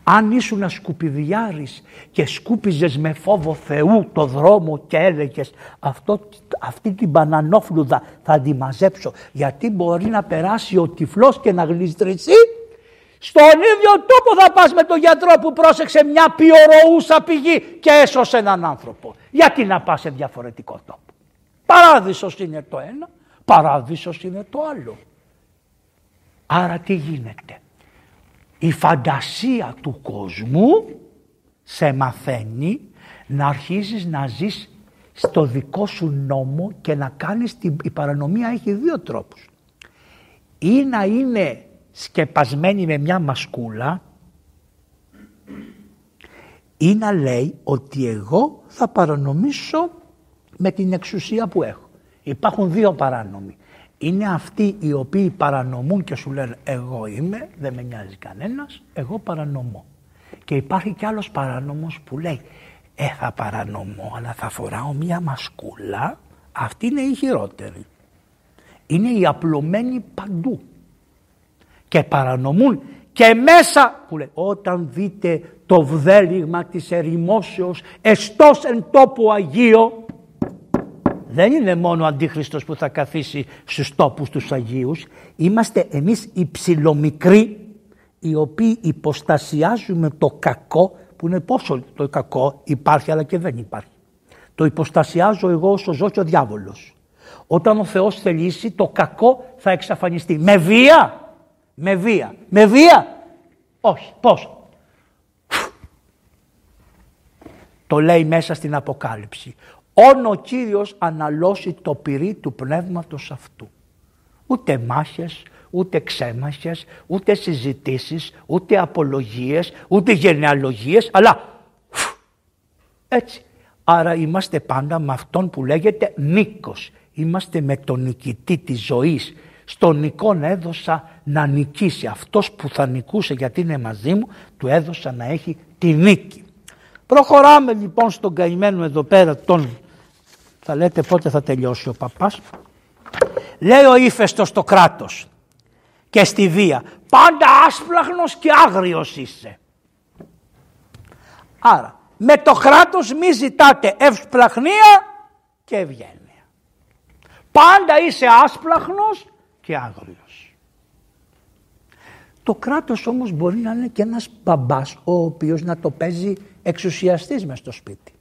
Αν ήσουν σκουπιδιάρης και σκούπιζες με φόβο Θεού το δρόμο και έλεγες αυτό, αυτή την μπανανόφλουδα θα τη μαζέψω γιατί μπορεί να περάσει ο τυφλός και να γλιστρήσει στον ίδιο τόπο θα πας με τον γιατρό που πρόσεξε μια πιωροούσα πηγή και έσωσε έναν άνθρωπο. Γιατί να πας σε διαφορετικό τόπο. Παράδεισος είναι το ένα, παράδεισος είναι το άλλο. Άρα τι γίνεται; Η φαντασία του κόσμου σε μαθαίνει να αρχίζεις να ζεις στο δικό σου νόμο και να κάνεις την... Η παρανομία έχει δύο τρόπους. Ή να είναι σκεπασμένη με μια μασκούλα ή να λέει ότι εγώ θα παρανομήσω με την εξουσία που έχω. Υπάρχουν δύο παράνομοι. Είναι αυτοί οι οποίοι παρανομούν και σου λένε εγώ είμαι, δεν με νοιάζει κανένας, εγώ παρανομώ. Και υπάρχει κι άλλος παράνομος που λέει ε θα παρανομώ αλλά θα φοράω μια μασκούλα, αυτή είναι η χειρότερη. Είναι η απλωμένη παντού και παρανομούν και μέσα που λέει όταν δείτε το βδέλιγμα της ερημόσεως εστός εν τόπο Αγίο δεν είναι μόνο ο Αντίχριστος που θα καθίσει στους τόπους τους Αγίους είμαστε εμείς οι ψηλομικροί οι οποίοι υποστασιάζουμε το κακό που είναι πόσο το κακό υπάρχει αλλά και δεν υπάρχει. Το υποστασιάζω εγώ όσο ζω και ο διάβολος. Όταν ο Θεός θελήσει το κακό θα εξαφανιστεί. Με βία με βία. Με βία. Όχι. Πώς; Το λέει μέσα στην Αποκάλυψη. Όν ο Κύριος αναλώσει το πυρί του πνεύματος αυτού. Ούτε μάχες, ούτε ξέμαχες, ούτε συζητήσεις, ούτε απολογίες, ούτε γενεαλογίες, αλλά έτσι. Άρα είμαστε πάντα με αυτόν που λέγεται νίκος. Είμαστε με τον νικητή της ζωής στον Νικόν έδωσα να νικήσει. Αυτός που θα νικούσε γιατί είναι μαζί μου, του έδωσα να έχει τη νίκη. Προχωράμε λοιπόν στον καημένο εδώ πέρα τον... Θα λέτε πότε θα τελειώσει ο παπάς. Λέει ο ύφεστος στο κράτος και στη βία. Πάντα άσπλαχνος και άγριος είσαι. Άρα με το κράτος μη ζητάτε ευσπλαχνία και ευγένεια. Πάντα είσαι άσπλαχνος και άγριος. Το κράτος όμως μπορεί να είναι και ένας μπαμπάς ο οποίος να το παίζει εξουσιαστής μες στο σπίτι.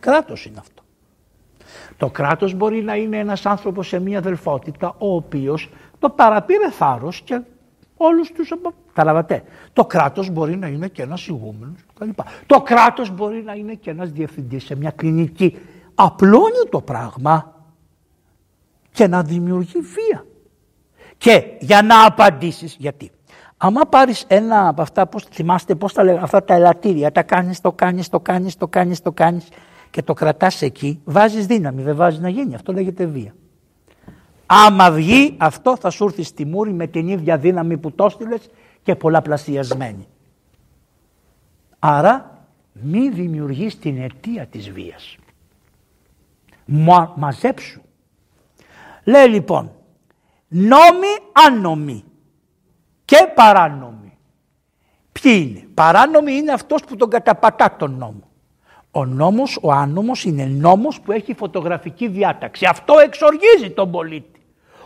Κράτος είναι αυτό. Το κράτος μπορεί να είναι ένας άνθρωπος σε μια αδελφότητα ο οποίος το παραπήρε θάρρος και όλους τους Καταλαβατε. Το κράτος μπορεί να είναι και ένας ηγούμενος Το κράτος μπορεί να είναι και ένας διευθυντής σε μια κλινική. Απλώνει το πράγμα και να δημιουργεί βία. Και για να απαντήσεις γιατί. Άμα πάρεις ένα από αυτά, πώς θυμάστε πώς τα λέγανε, αυτά τα ελαττήρια, τα κάνεις, το κάνεις, το κάνεις, το κάνεις, το κάνεις και το κρατάς εκεί, βάζεις δύναμη, δεν βάζεις να γίνει. Αυτό λέγεται βία. Άμα βγει αυτό θα σου έρθει στη μούρη με την ίδια δύναμη που το έστειλες και πολλαπλασιασμένη. Άρα μη δημιουργείς την αιτία της βίας. Μα, μαζέψου. Λέει λοιπόν, νόμοι άνομοι και παράνομοι. Ποιοι είναι; Παράνομοι είναι αυτός που τον καταπατά τον νόμο. Ο νόμος, ο άνομος είναι νόμος που έχει φωτογραφική διάταξη. Αυτό εξοργίζει τον πολίτη.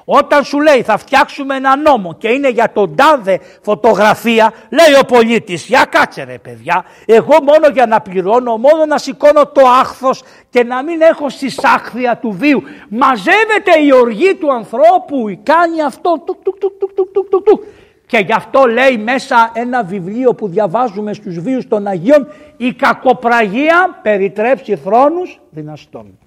Όταν σου λέει θα φτιάξουμε ένα νόμο και είναι για τον τάδε φωτογραφία, λέει ο πολίτης, για κάτσε ρε παιδιά, εγώ μόνο για να πληρώνω, μόνο να σηκώνω το άχθος και να μην έχω συσάχθεια του βίου. Μαζεύεται η οργή του ανθρώπου, κάνει αυτό, τουκ, τουκ, τουκ, τουκ, τουκ, τουκ, τουκ. Και γι' αυτό λέει μέσα ένα βιβλίο που διαβάζουμε στους βίους των Αγίων «Η κακοπραγία περιτρέψει θρόνους δυναστών»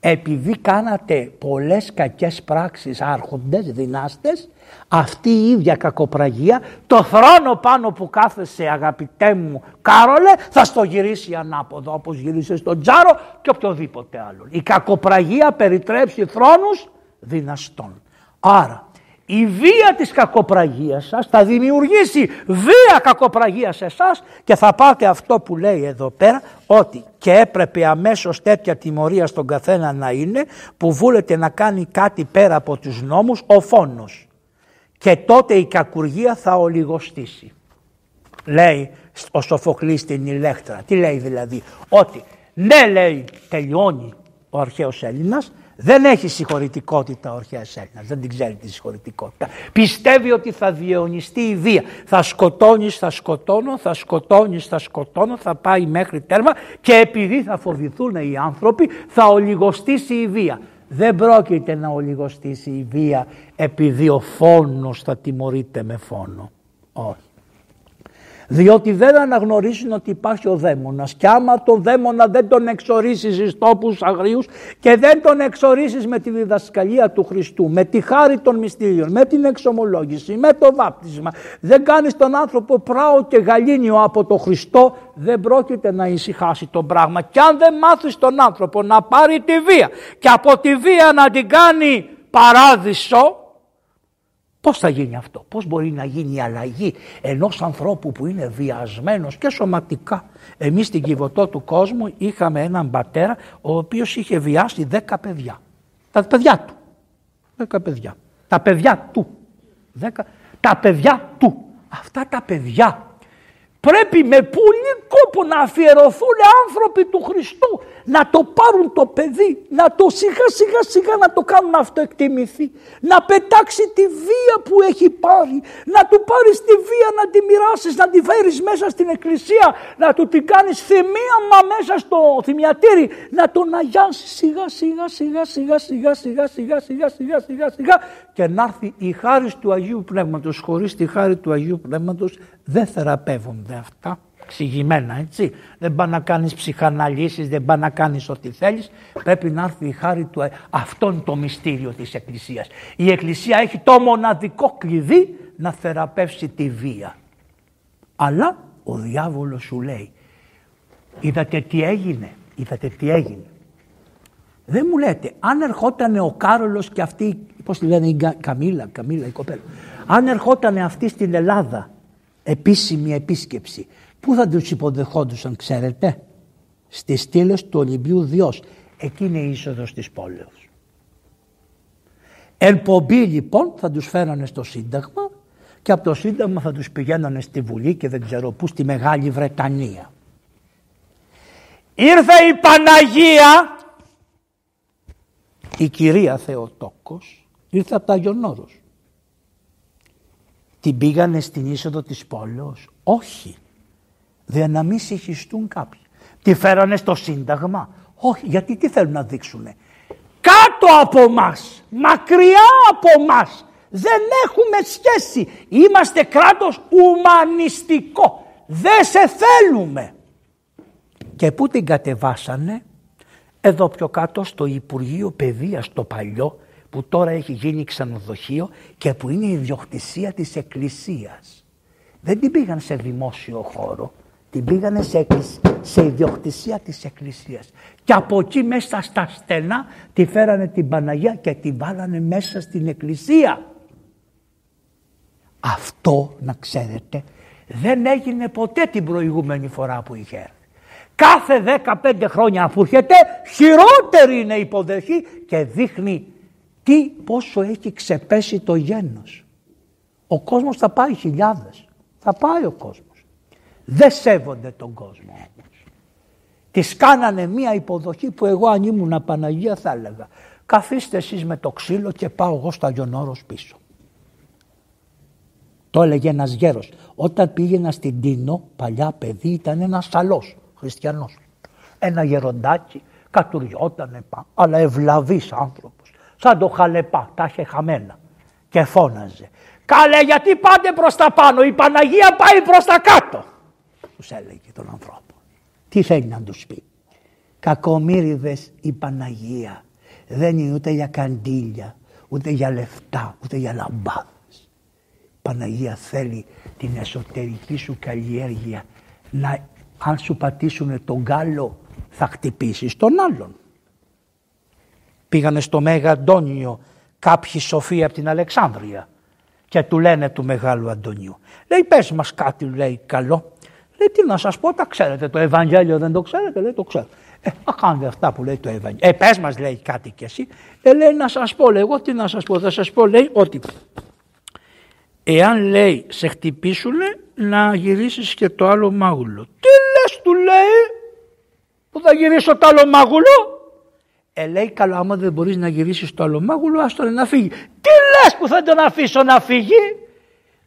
επειδή κάνατε πολλές κακές πράξεις άρχοντες, δυνάστες, αυτή η ίδια κακοπραγία, το θρόνο πάνω που κάθεσαι αγαπητέ μου Κάρολε, θα στο γυρίσει ανάποδο όπως γύρισε στον Τζάρο και οποιοδήποτε άλλο. Η κακοπραγία περιτρέψει θρόνους δυναστών. Άρα η βία της κακοπραγίας σας θα δημιουργήσει βία κακοπραγίας σε εσάς και θα πάτε αυτό που λέει εδώ πέρα ότι και έπρεπε αμέσως τέτοια τιμωρία στον καθένα να είναι που βούλετε να κάνει κάτι πέρα από τους νόμους ο φόνος και τότε η κακουργία θα ολιγοστήσει. Λέει ο Σοφοκλής στην Ηλέκτρα. Τι λέει δηλαδή ότι ναι λέει τελειώνει ο αρχαίος Έλληνας δεν έχει συγχωρητικότητα ο αρχαίος Έλληνας, δεν την ξέρει τη συγχωρητικότητα. Πιστεύει ότι θα διαιωνιστεί η βία. Θα σκοτώνεις, θα σκοτώνω, θα σκοτώνεις, θα σκοτώνω, θα πάει μέχρι τέρμα και επειδή θα φοβηθούν οι άνθρωποι θα ολιγοστήσει η βία. Δεν πρόκειται να ολιγοστήσει η βία επειδή ο φόνος θα τιμωρείται με φόνο. Όχι διότι δεν αναγνωρίζουν ότι υπάρχει ο δαίμονας και άμα τον δαίμονα δεν τον εξορίσεις εις τόπους αγρίους και δεν τον εξορίσεις με τη διδασκαλία του Χριστού, με τη χάρη των μυστήριων, με την εξομολόγηση, με το βάπτισμα, δεν κάνεις τον άνθρωπο πράο και γαλήνιο από το Χριστό, δεν πρόκειται να ησυχάσει το πράγμα. Και αν δεν μάθεις τον άνθρωπο να πάρει τη βία και από τη βία να την κάνει παράδεισο, Πώς θα γίνει αυτό, πώς μπορεί να γίνει η αλλαγή ενός ανθρώπου που είναι βιασμένος και σωματικά; Εμείς στην Κιβωτό του κόσμου είχαμε έναν πατέρα ο οποίος είχε βιάσει δέκα παιδιά. Τα παιδιά του. Δέκα παιδιά. Τα παιδιά του. Δέκα. Τα παιδιά του. Αυτά τα παιδιά Πρέπει με πολύ κόπο να αφιερωθούν άνθρωποι του Χριστού, να το πάρουν το παιδί, να το σιγά σιγά σιγά να το κάνουν αυτό εκτιμηθεί, να πετάξει τη βία που έχει πάρει, να του πάρεις τη βία να τη μοιράσεις, να τη φέρεις μέσα στην εκκλησία, να του την κάνεις θυμίαμα μέσα στο θυμιατήρι, να τον αγιάσεις σιγά σιγά σιγά σιγά σιγά σιγά σιγά σιγά σιγά σιγά σιγά και να έρθει η χάρη του Αγίου Πνεύματος. Χωρίς τη χάρη του Αγίου Πνεύματος δεν θεραπεύονται αυτά εξηγημένα έτσι. Δεν πάει να κάνεις ψυχαναλύσεις, δεν πάει να κάνεις ό,τι θέλεις. Πρέπει να έρθει η χάρη του. Αυτό είναι το μυστήριο της Εκκλησίας. Η Εκκλησία έχει το μοναδικό κλειδί να θεραπεύσει τη βία. Αλλά ο διάβολος σου λέει, είδατε τι έγινε, είδατε τι έγινε. Δεν μου λέτε, αν ερχόταν ο Κάρολος και αυτή, πώς τη λένε η Καμίλα, Καμίλα η κοπέλα, αν ερχόταν αυτή στην Ελλάδα επίσημη επίσκεψη. Πού θα τους υποδεχόντουσαν ξέρετε; Στις στήλες του Ολυμπίου Διός. Εκεί είναι η είσοδος της πόλεως. Ελπομπή λοιπόν θα τους φέρανε στο Σύνταγμα και από το Σύνταγμα θα τους πηγαίνανε στη Βουλή και δεν ξέρω πού στη Μεγάλη Βρετανία. Ήρθε η Παναγία, η κυρία Θεοτόκος, ήρθε από τα Αγιονόρος. Την πήγανε στην είσοδο της πόλεως. Όχι. Δεν να μην συγχυστούν κάποιοι. Τη φέρανε στο Σύνταγμα. Όχι. Γιατί τι θέλουν να δείξουνε; Κάτω από μας. Μακριά από μας. Δεν έχουμε σχέση. Είμαστε κράτος ουμανιστικό. Δεν σε θέλουμε. Και πού την κατεβάσανε; Εδώ πιο κάτω στο Υπουργείο Παιδείας το παλιό που τώρα έχει γίνει ξενοδοχείο και που είναι η ιδιοκτησία της Εκκλησίας. Δεν την πήγαν σε δημόσιο χώρο, την πήγαν σε, σε ιδιοκτησία της Εκκλησίας. Και από εκεί μέσα στα στενά τη φέρανε την Παναγία και την βάλανε μέσα στην Εκκλησία. Αυτό να ξέρετε δεν έγινε ποτέ την προηγούμενη φορά που είχε έρθει. Κάθε 15 χρόνια που έρχεται χειρότερη είναι η υποδοχή και δείχνει τι πόσο έχει ξεπέσει το γένος. Ο κόσμος θα πάει χιλιάδες. Θα πάει ο κόσμος. Δεν σέβονται τον κόσμο όμως. Της κάνανε μία υποδοχή που εγώ αν ήμουν Παναγία θα έλεγα. καθίστε εσείς με το ξύλο και πάω εγώ στο Αγιονόρος πίσω. Το έλεγε ένας γέρος. Όταν πήγαινα στην Τίνο, παλιά παιδί ήταν ένας σαλός, χριστιανός. Ένα γεροντάκι, κατουριότανε πάνω, αλλά ευλαβής άνθρωπος. Σαν το χαλεπά, τα είχε χαμένα. Και φώναζε. Καλέ γιατί πάτε προς τα πάνω, η Παναγία πάει προς τα κάτω. Τους έλεγε τον ανθρώπο. Τι θέλει να τους πει. Κακομύριδες η Παναγία δεν είναι ούτε για καντήλια, ούτε για λεφτά, ούτε για λαμπάδες. Η Παναγία θέλει την εσωτερική σου καλλιέργεια να αν σου πατήσουν τον γκάλο θα χτυπήσεις τον άλλον. Πήγανε στο Μέγα Αντώνιο κάποιοι σοφοί από την Αλεξάνδρεια και του λένε του Μεγάλου Αντωνίου. Λέει πες μας κάτι λέει καλό. Λέει τι να σας πω τα ξέρετε το Ευαγγέλιο δεν το ξέρετε λέει το ξέρω. Ε, α κάνετε αυτά που λέει το Ευαγγέλιο. Ε, πες μας λέει κάτι κι εσύ. Ε, λέει να σας πω, λέει, εγώ τι να σας πω, θα σας πω, λέει ότι εάν λέει σε χτυπήσουνε να γυρίσεις και το άλλο μάγουλο. Τι λες του λέει που θα γυρίσω το άλλο μάγουλο. Ε, λέει καλά άμα δεν μπορείς να γυρίσεις το άλλο μάγουλο άστο να φύγει. Τι λες που θα τον αφήσω να φύγει;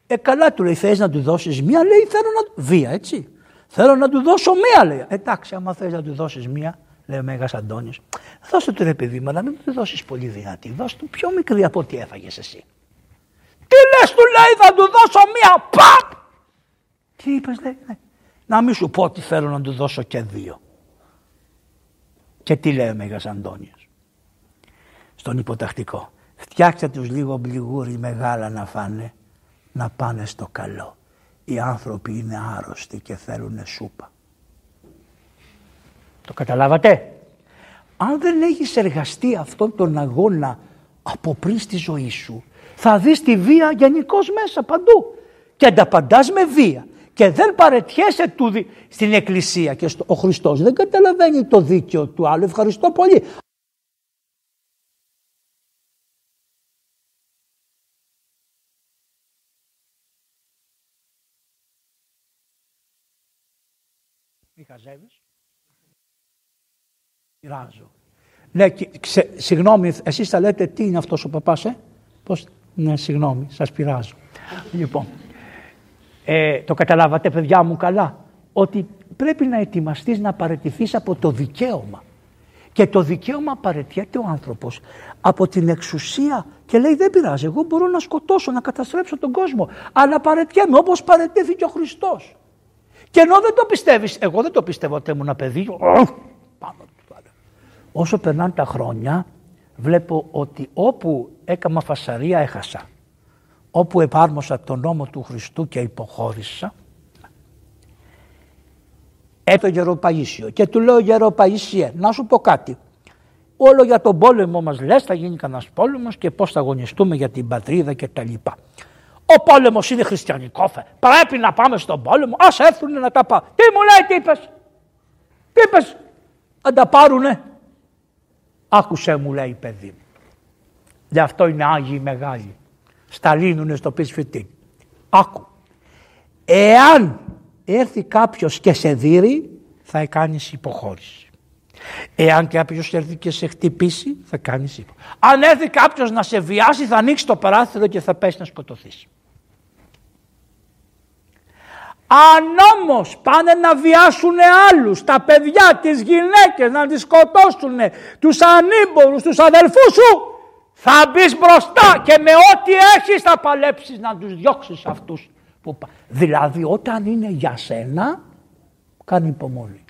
Ε καλά του λέει θες να του δώσεις μία λέει θέλω να... Βία έτσι. Θέλω να του δώσω μία, λέει. Εντάξει, άμα θες να του δώσεις μία, λέει ο Μέγας Αντώνη, δώσε του ρε παιδί μου, αλλά μην του δώσεις πολύ δυνατή. Δώσε του πιο μικρή από ό,τι έφαγες εσύ. Τι λες, του λέει, θα του δώσω μία, παπ! Τι είπες, λέει, ναι. Να μην σου πω ότι θέλω να του δώσω και δύο. Και τι λέει ο Μέγας Αντώνη. Στον υποτακτικό. Φτιάξτε τους λίγο μπλιγούρι μεγάλα να φάνε, να πάνε στο καλό οι άνθρωποι είναι άρρωστοι και θέλουν σούπα. Το καταλάβατε; Αν δεν έχεις εργαστεί αυτόν τον αγώνα από πριν στη ζωή σου, θα δεις τη βία γενικώς μέσα παντού. Και ανταπαντάς με βία. Και δεν παρετιέσαι του στην εκκλησία και στο... ο Χριστός δεν καταλαβαίνει το δίκαιο του άλλου. Ευχαριστώ πολύ. χαζεύεις. Πειράζω. Ναι, ξε, συγγνώμη, εσείς θα λέτε τι είναι αυτός ο παπάς, ε; Πώς, ναι, συγγνώμη, σας πειράζω. λοιπόν, ε, το καταλάβατε παιδιά μου καλά, ότι πρέπει να ετοιμαστείς να παραιτηθείς από το δικαίωμα. Και το δικαίωμα παρετιέται ο άνθρωπος από την εξουσία και λέει δεν πειράζει, εγώ μπορώ να σκοτώσω, να καταστρέψω τον κόσμο, αλλά παρετιέμαι όπως παρετήθηκε ο Χριστός. Και ενώ δεν το πιστεύεις, εγώ δεν το πιστεύω ότι ήμουν παιδί. Πάνω Όσο περνάνε τα χρόνια, βλέπω ότι όπου έκανα φασαρία έχασα. Όπου επάρμοσα τον νόμο του Χριστού και υποχώρησα, Έτω Γεροπαΐσιο και του λέω Γεροπαΐσιε να σου πω κάτι. Όλο για τον πόλεμο μας λες θα γίνει κανένας πόλεμος και πώς θα αγωνιστούμε για την πατρίδα και τα λοιπά. Ο πόλεμος είναι χριστιανικό. Πρέπει να πάμε στον πόλεμο. Α έρθουν να τα πάρουν. Τι μου λέει, τι είπες; Τι είπες, να τα πάρουνε. Άκουσε μου λέει παιδί μου. Γι' αυτό είναι Άγιοι Μεγάλοι. Σταλίνουνε στο πισφυτί. Άκου. Εάν έρθει κάποιος και σε δει, θα κάνεις υποχώρηση. Εάν κάποιος έρθει και σε χτυπήσει, θα κάνεις υποχώρηση. Αν έρθει κάποιος να σε βιάσει, θα ανοίξει το παράθυρο και θα πέσει να σκοτωθείς. Αν όμως πάνε να βιάσουν άλλους, τα παιδιά, τις γυναίκες, να τις σκοτώσουν, τους ανήμπορους, τους αδελφούς σου, θα μπεις μπροστά και με ό,τι έχεις θα παλέψεις να τους διώξεις αυτούς. Που... Δηλαδή όταν είναι για σένα, κάνει υπομονή.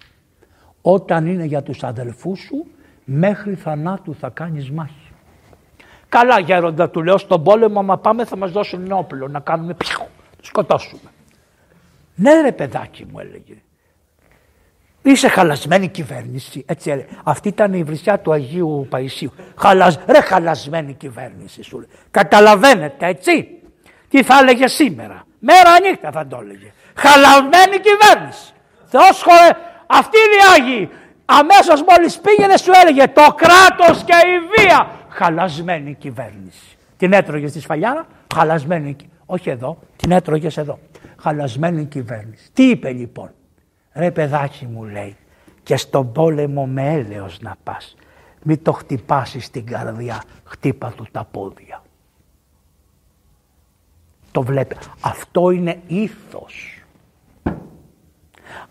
Όταν είναι για τους αδελφούς σου, μέχρι θανάτου θα κάνεις μάχη. Καλά γέροντα του λέω στον πόλεμο άμα πάμε θα μας δώσουν όπλο να κάνουμε πιχου, σκοτώσουμε. Ναι ρε παιδάκι μου έλεγε. Είσαι χαλασμένη κυβέρνηση. Έτσι έλεγε. Αυτή ήταν η βρισιά του Αγίου Παϊσίου. Χαλασ... Ρε χαλασμένη κυβέρνηση σου λέει. Καταλαβαίνετε έτσι. Τι θα έλεγε σήμερα; Μέρα νύχτα θα το έλεγε. Χαλασμένη κυβέρνηση. Θεός χωρε... Αυτή είναι η Άγιοι. Αμέσως μόλις πήγαινε σου έλεγε το κράτος και η βία. Χαλασμένη κυβέρνηση. Την έτρωγες στη σφαλιάρα; Χαλασμένη. Όχι εδώ. Την έτρωγες εδώ χαλασμένη κυβέρνηση. Τι είπε λοιπόν; Ρε παιδάκι μου λέει και στον πόλεμο με έλεος να πας. Μην το χτυπάσεις στην καρδιά, χτύπα του τα πόδια. Το βλέπει. Αυτό είναι ήθος.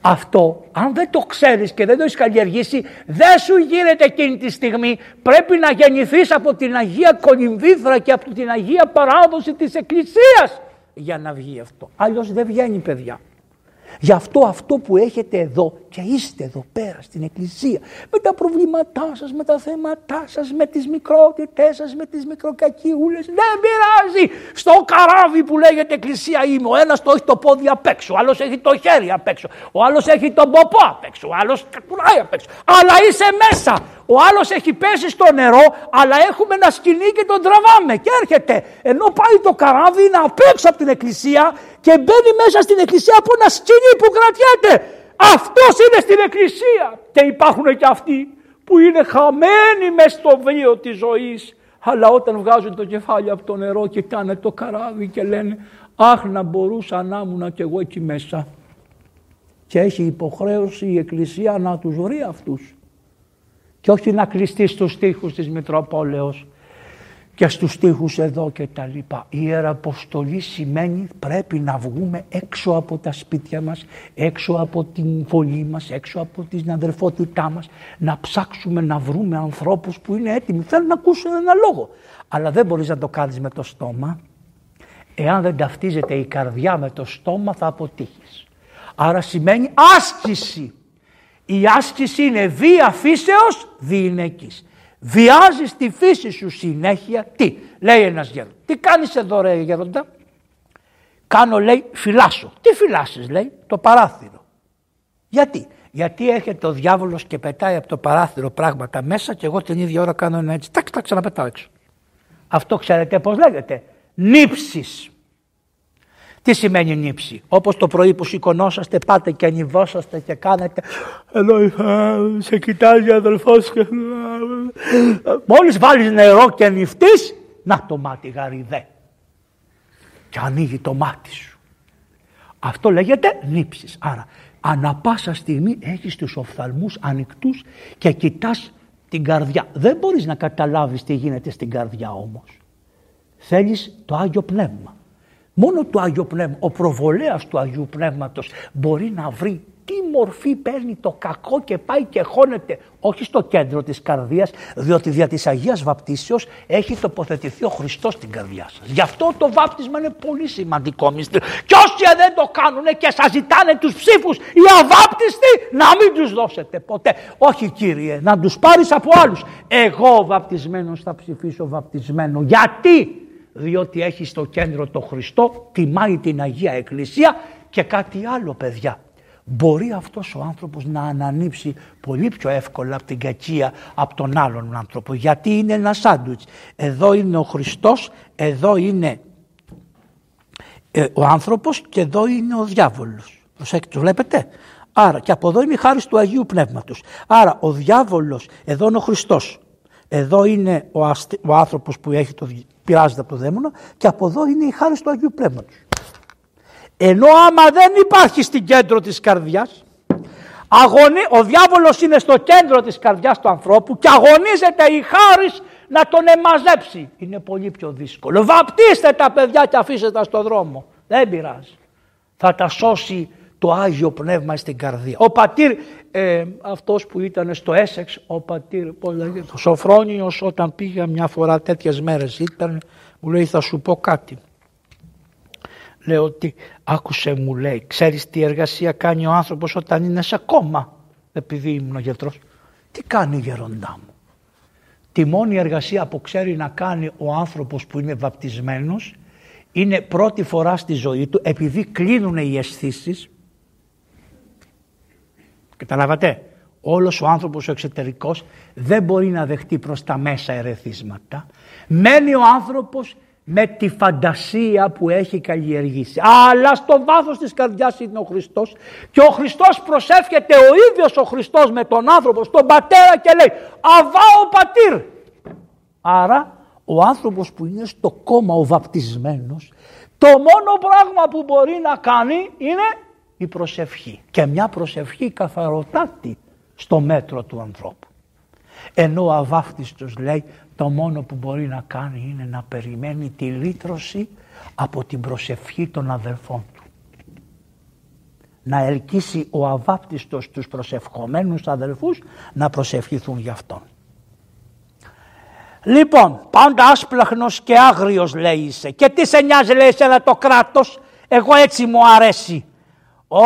Αυτό, αν δεν το ξέρεις και δεν το έχεις καλλιεργήσει, δεν σου γίνεται εκείνη τη στιγμή. Πρέπει να γεννηθείς από την Αγία Κολυμβήθρα και από την Αγία Παράδοση της Εκκλησίας για να βγει αυτό. Αλλιώς δεν βγαίνει παιδιά. Γι' αυτό αυτό που έχετε εδώ και είστε εδώ πέρα στην εκκλησία με τα προβλήματά σας, με τα θέματά σας, με τις μικρότητές σας, με τις μικροκακιούλες, δεν πειράζει. Στο καράβι που λέγεται εκκλησία είμαι, ο ένας το έχει το πόδι απ' έξω, ο άλλος έχει το χέρι απ' έξω, ο άλλος έχει τον ποπό απ' έξω, ο άλλος κακουράει απ' έξω. Αλλά είσαι μέσα. Ο άλλος έχει πέσει στο νερό, αλλά έχουμε ένα σκηνή και τον τραβάμε και έρχεται. Ενώ πάει το καράβι είναι απ' έξω από την εκκλησία και μπαίνει μέσα στην εκκλησία από ένα σκηνή που κρατιέται. Αυτός είναι στην εκκλησία. Και υπάρχουν και αυτοί που είναι χαμένοι μέσα στο βίο της ζωής. Αλλά όταν βγάζουν το κεφάλι από το νερό και κάνε το καράβι και λένε «Αχ να μπορούσα να ήμουν κι εγώ εκεί μέσα». Και έχει υποχρέωση η Εκκλησία να τους βρει αυτούς. Και όχι να κλειστεί στους τοίχους της Μητροπόλεως και στους στίχους εδώ και τα λοιπά. Η Ιεραποστολή σημαίνει πρέπει να βγούμε έξω από τα σπίτια μας, έξω από την φωλή μας, έξω από την αδερφότητά μας, να ψάξουμε να βρούμε ανθρώπους που είναι έτοιμοι, θέλουν να ακούσουν ένα λόγο. Αλλά δεν μπορείς να το κάνεις με το στόμα. Εάν δεν ταυτίζεται η καρδιά με το στόμα θα αποτύχεις. Άρα σημαίνει άσκηση. Η άσκηση είναι βία φύσεως διηνεκής. Βιάζεις τη φύση σου συνέχεια. Τι, λέει ένας γέροντας. Τι κάνεις εδώ ρε γέροντα; Κάνω λέει φυλάσω. Τι φυλάσσεις λέει, το παράθυρο. Γιατί, γιατί έρχεται ο διάβολος και πετάει από το παράθυρο πράγματα μέσα και εγώ την ίδια ώρα κάνω ένα έτσι. Τάκ, τα ξαναπετάω έξω. Αυτό ξέρετε πώς λέγεται. Νύψεις. Τι σημαίνει νύψη; Όπως το πρωί που σηκωνόσαστε πάτε και ανιβόσαστε και κάνετε εδώ σε κοιτάζει ο αδελφός και... Μόλις βάλεις νερό και νυφτείς να το μάτι γαριδέ. Και ανοίγει το μάτι σου. Αυτό λέγεται νύψης. Άρα ανα πάσα στιγμή έχεις τους οφθαλμούς ανοιχτούς και κοιτάς την καρδιά. Δεν μπορείς να καταλάβεις τι γίνεται στην καρδιά όμως. Θέλεις το Άγιο Πνεύμα. Μόνο το Άγιο Πνεύμα, ο προβολέας του Αγίου Πνεύματος μπορεί να βρει τι μορφή παίρνει το κακό και πάει και χώνεται όχι στο κέντρο της καρδίας διότι δια της Αγίας Βαπτίσεως έχει τοποθετηθεί ο Χριστός στην καρδιά σας. Γι' αυτό το βάπτισμα είναι πολύ σημαντικό μυστήριο. Και όσοι δεν το κάνουν και σας ζητάνε τους ψήφους οι αβάπτιστοι να μην τους δώσετε ποτέ. Όχι Κύριε να τους πάρεις από άλλους. Εγώ βαπτισμένος θα ψηφίσω βαπτισμένο. Γιατί; Διότι έχει στο κέντρο το Χριστό, τιμάει την Αγία Εκκλησία και κάτι άλλο παιδιά. Μπορεί αυτός ο άνθρωπος να ανανύψει πολύ πιο εύκολα από την κακία από τον άλλον άνθρωπο. Γιατί είναι ένα σάντουιτς. Εδώ είναι ο Χριστός, εδώ είναι ε, ο άνθρωπος και εδώ είναι ο διάβολος. Προσέξτε, το βλέπετε; Άρα και από εδώ είναι η χάρη του Αγίου Πνεύματος. Άρα ο διάβολος, εδώ είναι ο Χριστός. Εδώ είναι ο, αστη... ο άνθρωπος που έχει το... πειράζεται από το δαίμονα και από εδώ είναι η χάρη του Αγίου Πνεύματος. Ενώ άμα δεν υπάρχει στην κέντρο της καρδιάς, αγωνί... ο διάβολος είναι στο κέντρο της καρδιάς του ανθρώπου και αγωνίζεται η χάρη να τον εμαζέψει. Είναι πολύ πιο δύσκολο. Βαπτίστε τα παιδιά και αφήστε τα στο δρόμο. Δεν πειράζει. Θα τα σώσει το Άγιο Πνεύμα στην καρδία. Ο πατήρ, ε, αυτός που ήταν στο Έσεξ, ο πατήρ, πώς λέγεται, ο Σοφρόνιος όταν πήγα μια φορά τέτοιες μέρες ήταν, μου λέει θα σου πω κάτι. Λέω ότι άκουσε μου λέει, ξέρεις τι εργασία κάνει ο άνθρωπος όταν είναι σε κόμμα, επειδή ήμουν ο γιατρός. Τι κάνει γεροντά μου. Τη μόνη εργασία που ξέρει να κάνει ο άνθρωπος που είναι βαπτισμένος είναι πρώτη φορά στη ζωή του επειδή κλείνουν οι αισθήσεις Καταλάβατε; Όλος ο άνθρωπος ο εξωτερικός δεν μπορεί να δεχτεί προς τα μέσα ερεθίσματα. Μένει ο άνθρωπος με τη φαντασία που έχει καλλιεργήσει. Αλλά στο βάθος της καρδιάς είναι ο Χριστός και ο Χριστός προσεύχεται ο ίδιος ο Χριστός με τον άνθρωπο στον πατέρα και λέει «Αβά ο πατήρ». Άρα ο άνθρωπος που είναι στο κόμμα ο βαπτισμένος το μόνο πράγμα που μπορεί να κάνει είναι η προσευχή και μια προσευχή καθαροτάτη στο μέτρο του ανθρώπου. Ενώ ο αβάφτιστος λέει το μόνο που μπορεί να κάνει είναι να περιμένει τη λύτρωση από την προσευχή των αδελφών του. Να ελκύσει ο αβάπτιστος τους προσευχομένους αδελφούς να προσευχηθούν για αυτόν. Λοιπόν, πάντα άσπλαχνος και άγριος λέει είσαι. Και τι σε νοιάζει λέει εσένα το κράτος, εγώ έτσι μου αρέσει. Ω,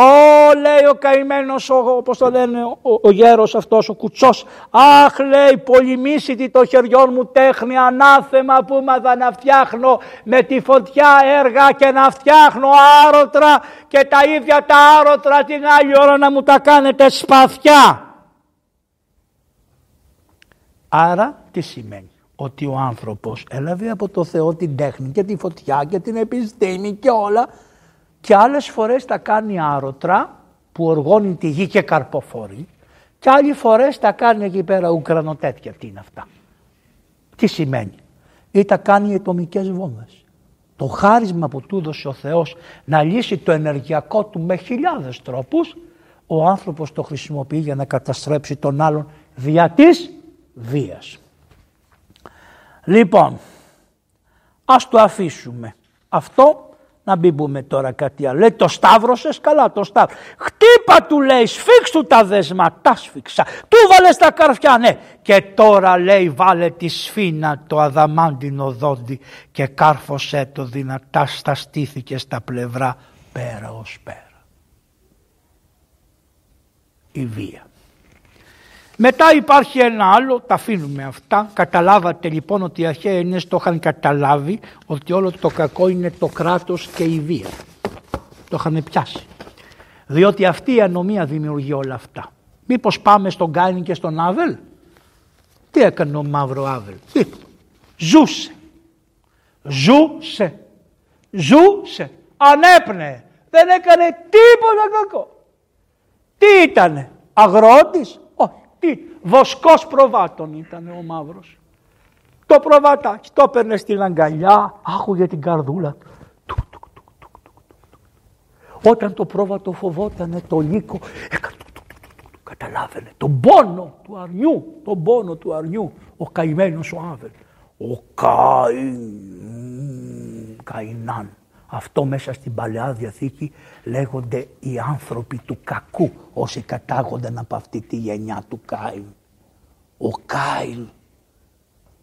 λέει ο καημένος, όπως το λένε, ο, ο γέρος αυτός, ο κουτσός. Αχ, λέει, πολυμίσιτη το χεριών μου τέχνη, ανάθεμα που μάθα να φτιάχνω με τη φωτιά έργα και να φτιάχνω άρωτρα και τα ίδια τα άρωτρα την άλλη ώρα να μου τα κάνετε σπαθιά. Άρα τι σημαίνει; Ότι ο άνθρωπος έλαβε από το Θεό την τέχνη και τη φωτιά και την επιστήμη και όλα και άλλες φορές τα κάνει άρωτρα που οργώνει τη γη και καρποφορεί και άλλες φορές τα κάνει εκεί πέρα ουκρανοτέτια. Τι είναι αυτά. Τι σημαίνει. Ή τα κάνει ατομικές βόμβες. Το χάρισμα που του έδωσε ο Θεός να λύσει το ενεργειακό του με χιλιάδες τρόπους ο άνθρωπος το χρησιμοποιεί για να καταστρέψει τον άλλον δια της βίας. Λοιπόν, ας το αφήσουμε. Αυτό να μην πούμε τώρα κάτι άλλο. Λέει το σταύρωσες καλά το σταύρο. Χτύπα του λέει σφίξου τα δεσμα. Τα σφίξα. Του βάλες τα καρφιά ναι. Και τώρα λέει βάλε τη σφίνα το αδαμάντινο δόντι και κάρφωσέ το δυνατά στα στήθη και στα πλευρά πέρα ως πέρα. Η βία. Μετά υπάρχει ένα άλλο, τα αφήνουμε αυτά. Καταλάβατε λοιπόν ότι οι αρχαίοι Έλληνες το είχαν καταλάβει ότι όλο το κακό είναι το κράτος και η βία. Το είχαν πιάσει. Διότι αυτή η ανομία δημιουργεί όλα αυτά. Μήπως πάμε στον Κάιν και στον Άβελ; Τι έκανε ο μαύρο Άβελ; Τι. Ζούσε. Ζούσε. Ζούσε. Ανέπνεε. Δεν έκανε τίποτα κακό. Τι ήτανε; Αγρότης; Τι, βοσκός προβάτων ήταν ο μαύρος. Το προβατάκι, το έπαιρνε στην αγκαλιά, άκουγε την καρδούλα του. Όταν το πρόβατο φοβότανε το λύκο, καταλάβαινε τον πόνο του αρνιού, τον πόνο του αρνιού, ο καημένος ο Άβελ. Ο Καϊν, Καϊνάν. Αυτό μέσα στην Παλαιά Διαθήκη λέγονται οι άνθρωποι του κακού όσοι κατάγονταν από αυτή τη γενιά του Κάιν. Ο Κάιν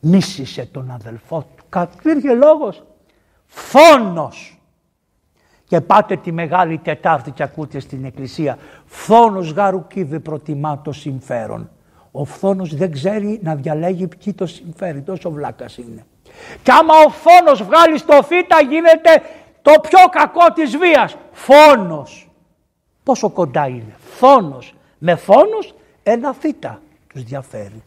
μίσησε τον αδελφό του. Υπήρχε λόγος. Φόνος. Και πάτε τη Μεγάλη Τετάρτη και ακούτε στην Εκκλησία. Φόνος γαρουκίδε προτιμά το συμφέρον. Ο φθόνος δεν ξέρει να διαλέγει ποιοι το συμφέρει. Τόσο βλάκας είναι. Και άμα ο φόνος βγάλει στο φύτα γίνεται το πιο κακό της βίας. Φόνος. Πόσο κοντά είναι. Φόνος. Με φόνος ένα θήτα τους διαφέρει.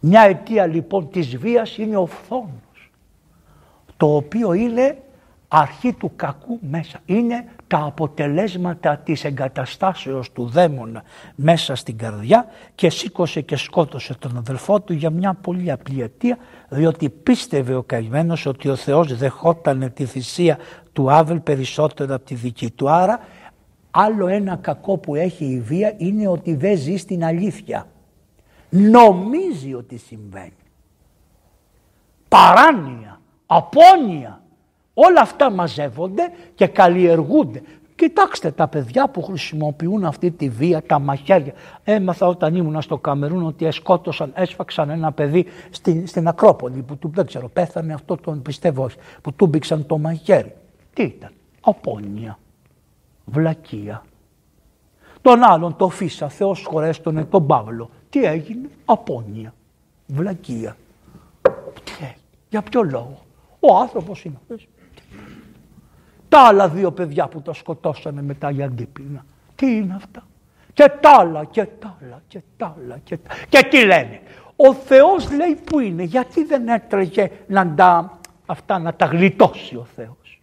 Μια αιτία λοιπόν της βίας είναι ο φόνος. Το οποίο είναι αρχή του κακού μέσα. Είναι τα αποτελέσματα της εγκαταστάσεως του δαίμονα μέσα στην καρδιά και σήκωσε και σκότωσε τον αδελφό του για μια πολύ απλή αιτία διότι πίστευε ο καημένος ότι ο Θεός δεχόταν τη θυσία του Άβελ περισσότερο από τη δική του. Άρα άλλο ένα κακό που έχει η βία είναι ότι δεν ζει στην αλήθεια. Νομίζει ότι συμβαίνει. Παράνοια, απόνοια, Όλα αυτά μαζεύονται και καλλιεργούνται. Κοιτάξτε τα παιδιά που χρησιμοποιούν αυτή τη βία, τα μαχαίρια. Έμαθα όταν ήμουν στο Καμερούν ότι εσκότωσαν, έσφαξαν ένα παιδί στην, στην Ακρόπολη που του, δεν ξέρω, πέθανε αυτό τον πιστεύω όχι, που του μπήξαν το μαχαίρι. Τι ήταν, απόνοια, βλακεία. Τον άλλον το φύσα, Θεός χωρέστονε τον Παύλο. Τι έγινε, απόνοια, βλακεία. Τι έγινε, για ποιο λόγο; Ο άνθρωπος είναι αυτός. Τα άλλα δύο παιδιά που το σκοτώσανε μετά για αντίπεινα. Τι είναι αυτά; Και τα άλλα και τα άλλα και τα άλλα και τα Και τι λένε; Ο Θεός λέει που είναι. Γιατί δεν έτρεχε να τα, αυτά να τα γλιτώσει ο Θεός;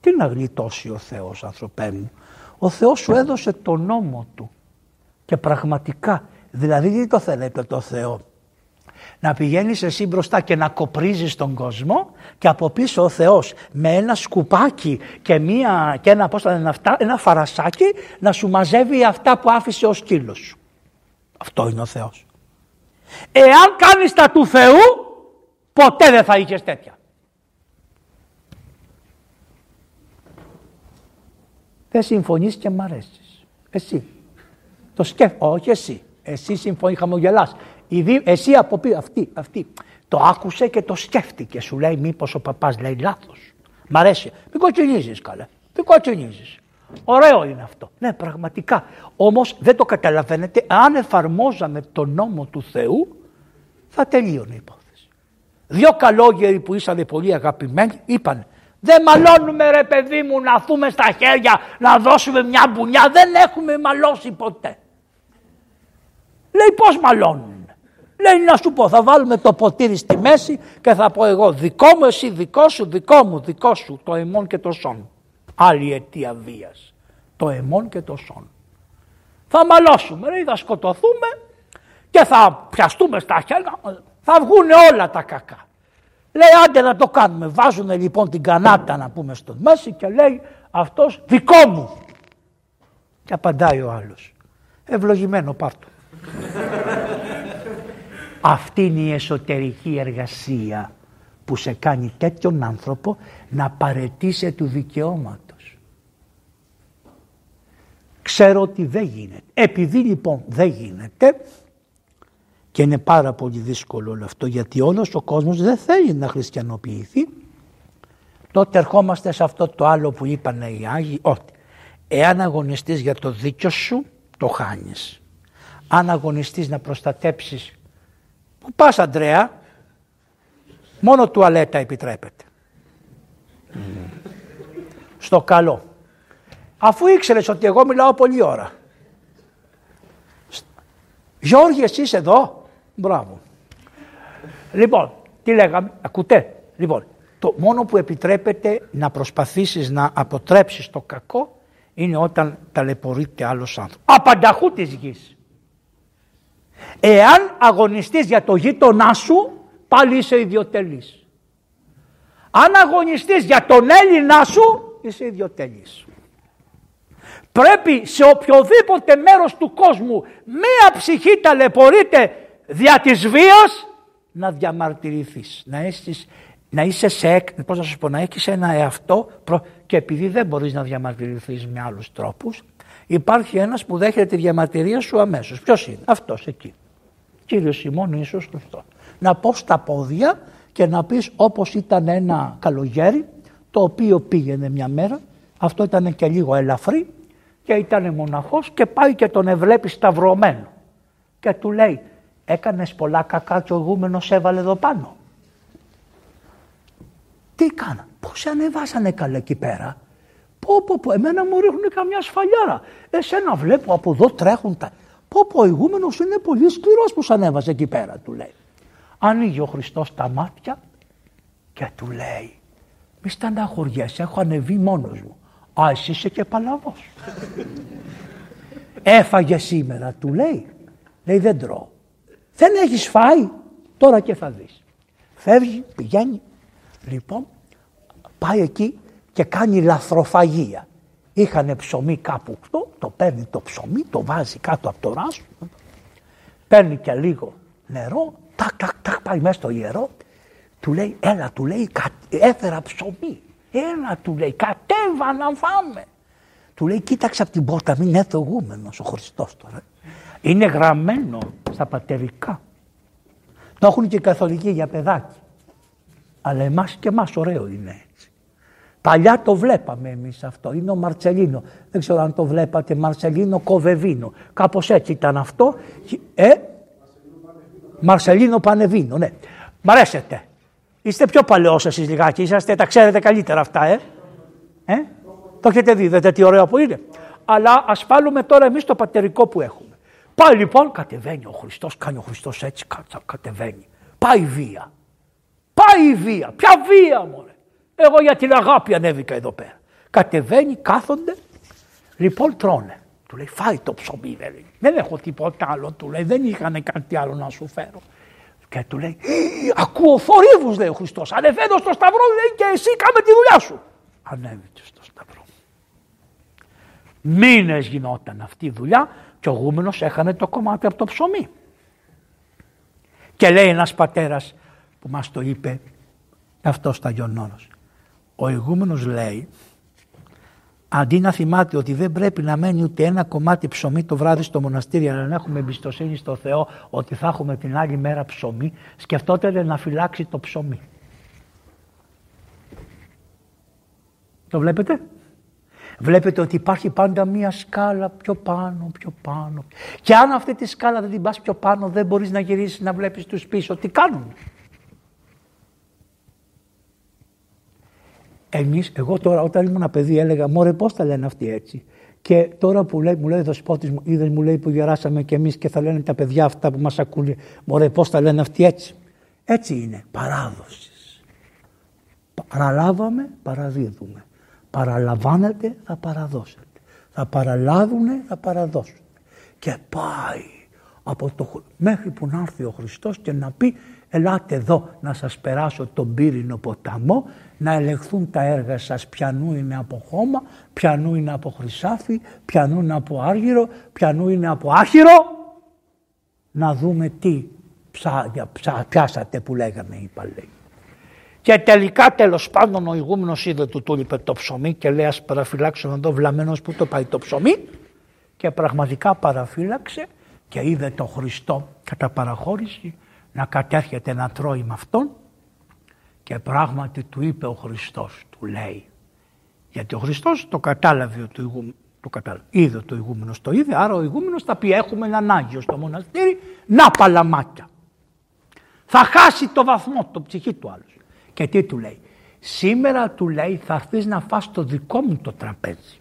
Τι να γλιτώσει ο Θεός ανθρωπέ μου; Ο Θεός σου έδωσε τον νόμο του. Και πραγματικά, δηλαδή τι το θέλετε το Θεό; Να πηγαίνεις εσύ μπροστά και να κοπρίζεις τον κόσμο και από πίσω ο Θεός με ένα σκουπάκι και, μία, και ένα, πώς λένε αυτά, ένα φαρασάκι να σου μαζεύει αυτά που άφησε ο σκύλος σου. Αυτό είναι ο Θεός. Εάν κάνεις τα του Θεού, ποτέ δεν θα είχες τέτοια. Δεν συμφωνείς και μ' αρέσεις. Εσύ. Το σκέφτεσαι. Όχι εσύ. Εσύ συμφωνείς, χαμογελάς. Εσύ από πει, αυτή, αυτή. Το άκουσε και το σκέφτηκε. Σου λέει μήπως ο παπάς λέει λάθος. Μ' αρέσει. Μην κοτσινίζεις καλέ. Μην κοτσινίζεις. Ωραίο είναι αυτό. Ναι, πραγματικά. Όμως δεν το καταλαβαίνετε. Αν εφαρμόζαμε τον νόμο του Θεού, θα τελείωνε η υπόθεση. Δύο καλόγεροι που ήσαν πολύ αγαπημένοι είπαν δεν μαλώνουμε ρε παιδί μου να φούμε στα χέρια να δώσουμε μια μπουνιά. Δεν έχουμε μαλώσει ποτέ. Λέει πώς μαλώνουν. Λέει να σου πω θα βάλουμε το ποτήρι στη μέση και θα πω εγώ δικό μου εσύ δικό σου δικό μου δικό σου το εμόν και το σόν άλλη αιτία βίας. Το εμόν και το σόν. Θα μαλώσουμε, λέει, θα σκοτωθούμε και θα πιαστούμε στα χέρια, θα βγουν όλα τα κακά. Λέει άντε να το κάνουμε. Βάζουν λοιπόν την κανάτα να πούμε στο μέση και λέει αυτός δικό μου. Και απαντάει ο άλλος. Ευλογημένο πάρτο. Αυτή είναι η εσωτερική εργασία που σε κάνει τέτοιον άνθρωπο να παρετήσει του δικαιώματος. Ξέρω ότι δεν γίνεται. Επειδή λοιπόν δεν γίνεται και είναι πάρα πολύ δύσκολο όλο αυτό γιατί όλος ο κόσμος δεν θέλει να χριστιανοποιηθεί τότε ερχόμαστε σε αυτό το άλλο που είπαν οι Άγιοι ότι εάν αγωνιστείς για το δίκιο σου το χάνεις. Αν αγωνιστείς να προστατέψεις που πας Αντρέα; Μόνο τουαλέτα επιτρέπεται. Στο καλό. Αφού ήξερες ότι εγώ μιλάω πολλή ώρα. Γιώργη εσύ είσαι εδώ; Μπράβο. Λοιπόν, τι λέγαμε, ακούτε; Λοιπόν, το μόνο που επιτρέπεται να προσπαθήσεις να αποτρέψεις το κακό είναι όταν ταλαιπωρείται άλλος άνθρωπος. Απανταχού της γης. Εάν αγωνιστείς για το γείτονά σου, πάλι είσαι ιδιωτελής. Αν αγωνιστείς για τον Έλληνά σου, είσαι ιδιωτελής. Πρέπει σε οποιοδήποτε μέρος του κόσμου μία ψυχή ταλαιπωρείται δια της βίας να διαμαρτυρηθείς, να, να είσαι σε, πώς να σου πω, να έχεις ένα εαυτό και επειδή δεν μπορείς να διαμαρτυρηθείς με άλλους τρόπους υπάρχει ένας που δέχεται τη διαμαρτυρία σου αμέσως. Ποιος είναι, αυτός εκεί. Κύριο Σιμών Ιησούς Χριστός. Να πω στα πόδια και να πεις όπως ήταν ένα καλογέρι το οποίο πήγαινε μια μέρα αυτό ήταν και λίγο ελαφρύ και ήταν μοναχός και πάει και τον ευλέπει σταυρωμένο. Και του λέει έκανες πολλά κακά και ο ηγούμενος έβαλε εδώ πάνω. Τι κάνα, πώς σε ανεβάσανε καλά εκεί πέρα; Πω πω πω, εμένα μου ρίχνουν καμιά σφαλιάρα. Εσένα βλέπω από εδώ τρέχουν τα... Πω πω, ο ηγούμενος είναι πολύ σκληρός που σε ανέβασε εκεί πέρα, του λέει. Ανοίγει ο Χριστός τα μάτια και του λέει μη στεναχωριέσαι, έχω ανεβεί μόνος μου. Α, εσύ είσαι και παλαβός. Έφαγε σήμερα, του λέει. Λέει δεν τρώω. Δεν έχεις φάει, τώρα και θα δεις. Φεύγει, πηγαίνει. Λοιπόν, πάει εκεί και κάνει λαθροφαγία. Είχανε ψωμί κάπου αυτό, το παίρνει το ψωμί, το βάζει κάτω από το ράσο, παίρνει και λίγο νερό, τάκ, τάκ, τάκ, πάει μέσα στο ιερό, του λέει, έλα, του λέει, έφερα ψωμί. Ένα του λέει, κατέβα να φάμε. Του λέει, κοίταξε από την πόρτα, μην έρθει ο ο Χριστός τώρα. Είναι γραμμένο στα πατερικά. Το έχουν και οι καθολικοί για παιδάκι. Αλλά εμάς και εμάς ωραίο είναι έτσι. Παλιά το βλέπαμε εμείς αυτό. Είναι ο Μαρτσελίνο. Δεν ξέρω αν το βλέπατε. Μαρτσελίνο Κοβεβίνο. Κάπως έτσι ήταν αυτό. Ε, Μαρσελίνο Πανεβίνο, ναι. Μ' αρέσετε. Είστε πιο παλαιός εσείς λιγάκι, είσαστε, τα ξέρετε καλύτερα αυτά, ε. ε; Το έχετε δει, δείτε τι ωραίο που είναι. Αλλά ας βάλουμε τώρα εμείς το πατερικό που έχουμε. Πάει λοιπόν, κατεβαίνει ο Χριστός, κάνει ο Χριστός έτσι, κάτσα, κατεβαίνει. Πάει η βία. Πάει η βία. Ποια βία, μωρέ. Εγώ για την αγάπη ανέβηκα εδώ πέρα. Κατεβαίνει, κάθονται, λοιπόν τρώνε. Του λέει, φάει το ψωμί, δεν, δεν έχω τίποτα άλλο, του λέει, δεν είχαν κάτι άλλο να σου φέρω. Και του λέει, ακούω θορύβους λέει ο Χριστός, ανεβαίνω στο σταυρό λέει και εσύ κάμε τη δουλειά σου. Ανέβηκε στο σταυρό. Μήνες γινόταν αυτή η δουλειά και ο γούμενος έχανε το κομμάτι από το ψωμί. Και λέει ένας πατέρας που μας το είπε αυτός στα Γιονόρος. Ο ηγούμενος λέει αντί να θυμάται ότι δεν πρέπει να μένει ούτε ένα κομμάτι ψωμί το βράδυ στο μοναστήρι, αλλά να έχουμε εμπιστοσύνη στο Θεό ότι θα έχουμε την άλλη μέρα ψωμί, σκεφτόταν να φυλάξει το ψωμί. Το βλέπετε; Βλέπετε ότι υπάρχει πάντα μία σκάλα πιο πάνω, πιο πάνω. Και αν αυτή τη σκάλα δεν την πας πιο πάνω δεν μπορείς να γυρίσεις να βλέπεις τους πίσω. Τι κάνουν; Εμείς, εγώ τώρα όταν ήμουν ένα παιδί έλεγα μωρέ πώς τα λένε αυτοί έτσι; Και τώρα που λέει, μου λέει ο δεσπότης μου, είδες μου λέει που γεράσαμε και εμείς και θα λένε τα παιδιά αυτά που μας ακούνε, μωρέ πώς τα λένε αυτοί έτσι; Έτσι είναι, παράδοσης. Παραλάβαμε, παραδίδουμε. Παραλαμβάνετε, θα παραδώσετε. Θα παραλάβουνε, θα παραδώσουν. Και πάει από το, μέχρι που να έρθει ο Χριστός και να πει ελάτε εδώ να σας περάσω τον πύρινο ποταμό να ελεγχθούν τα έργα σας πιανού είναι από χώμα, πιανού είναι από χρυσάφι, πιανού είναι από άργυρο, πιανού είναι από άχυρο να δούμε τι ψάρια πιάσατε που λέγαμε είπα λέει. Και τελικά τέλος πάντων ο ηγούμενος είδε του του είπε το ψωμί και λέει: Α παραφυλάξω εδώ βλαμμένος που το πάει το ψωμί. Και πραγματικά παραφύλαξε και είδε το Χριστό κατά παραχώρηση να κατέρχεται να τρώει με αυτόν. Και πράγματι του είπε ο Χριστός, του λέει. Γιατί ο Χριστός το κατάλαβε του ηγούμενου. Το κατάλαβε. Είδε το ηγούμενος το είδε, άρα ο ηγούμενος θα πει έχουμε έναν Άγιο στο μοναστήρι, να παλαμάκια. Θα χάσει το βαθμό, το ψυχή του άλλου. Και τι του λέει. Σήμερα του λέει θα έρθεις να φας το δικό μου το τραπέζι.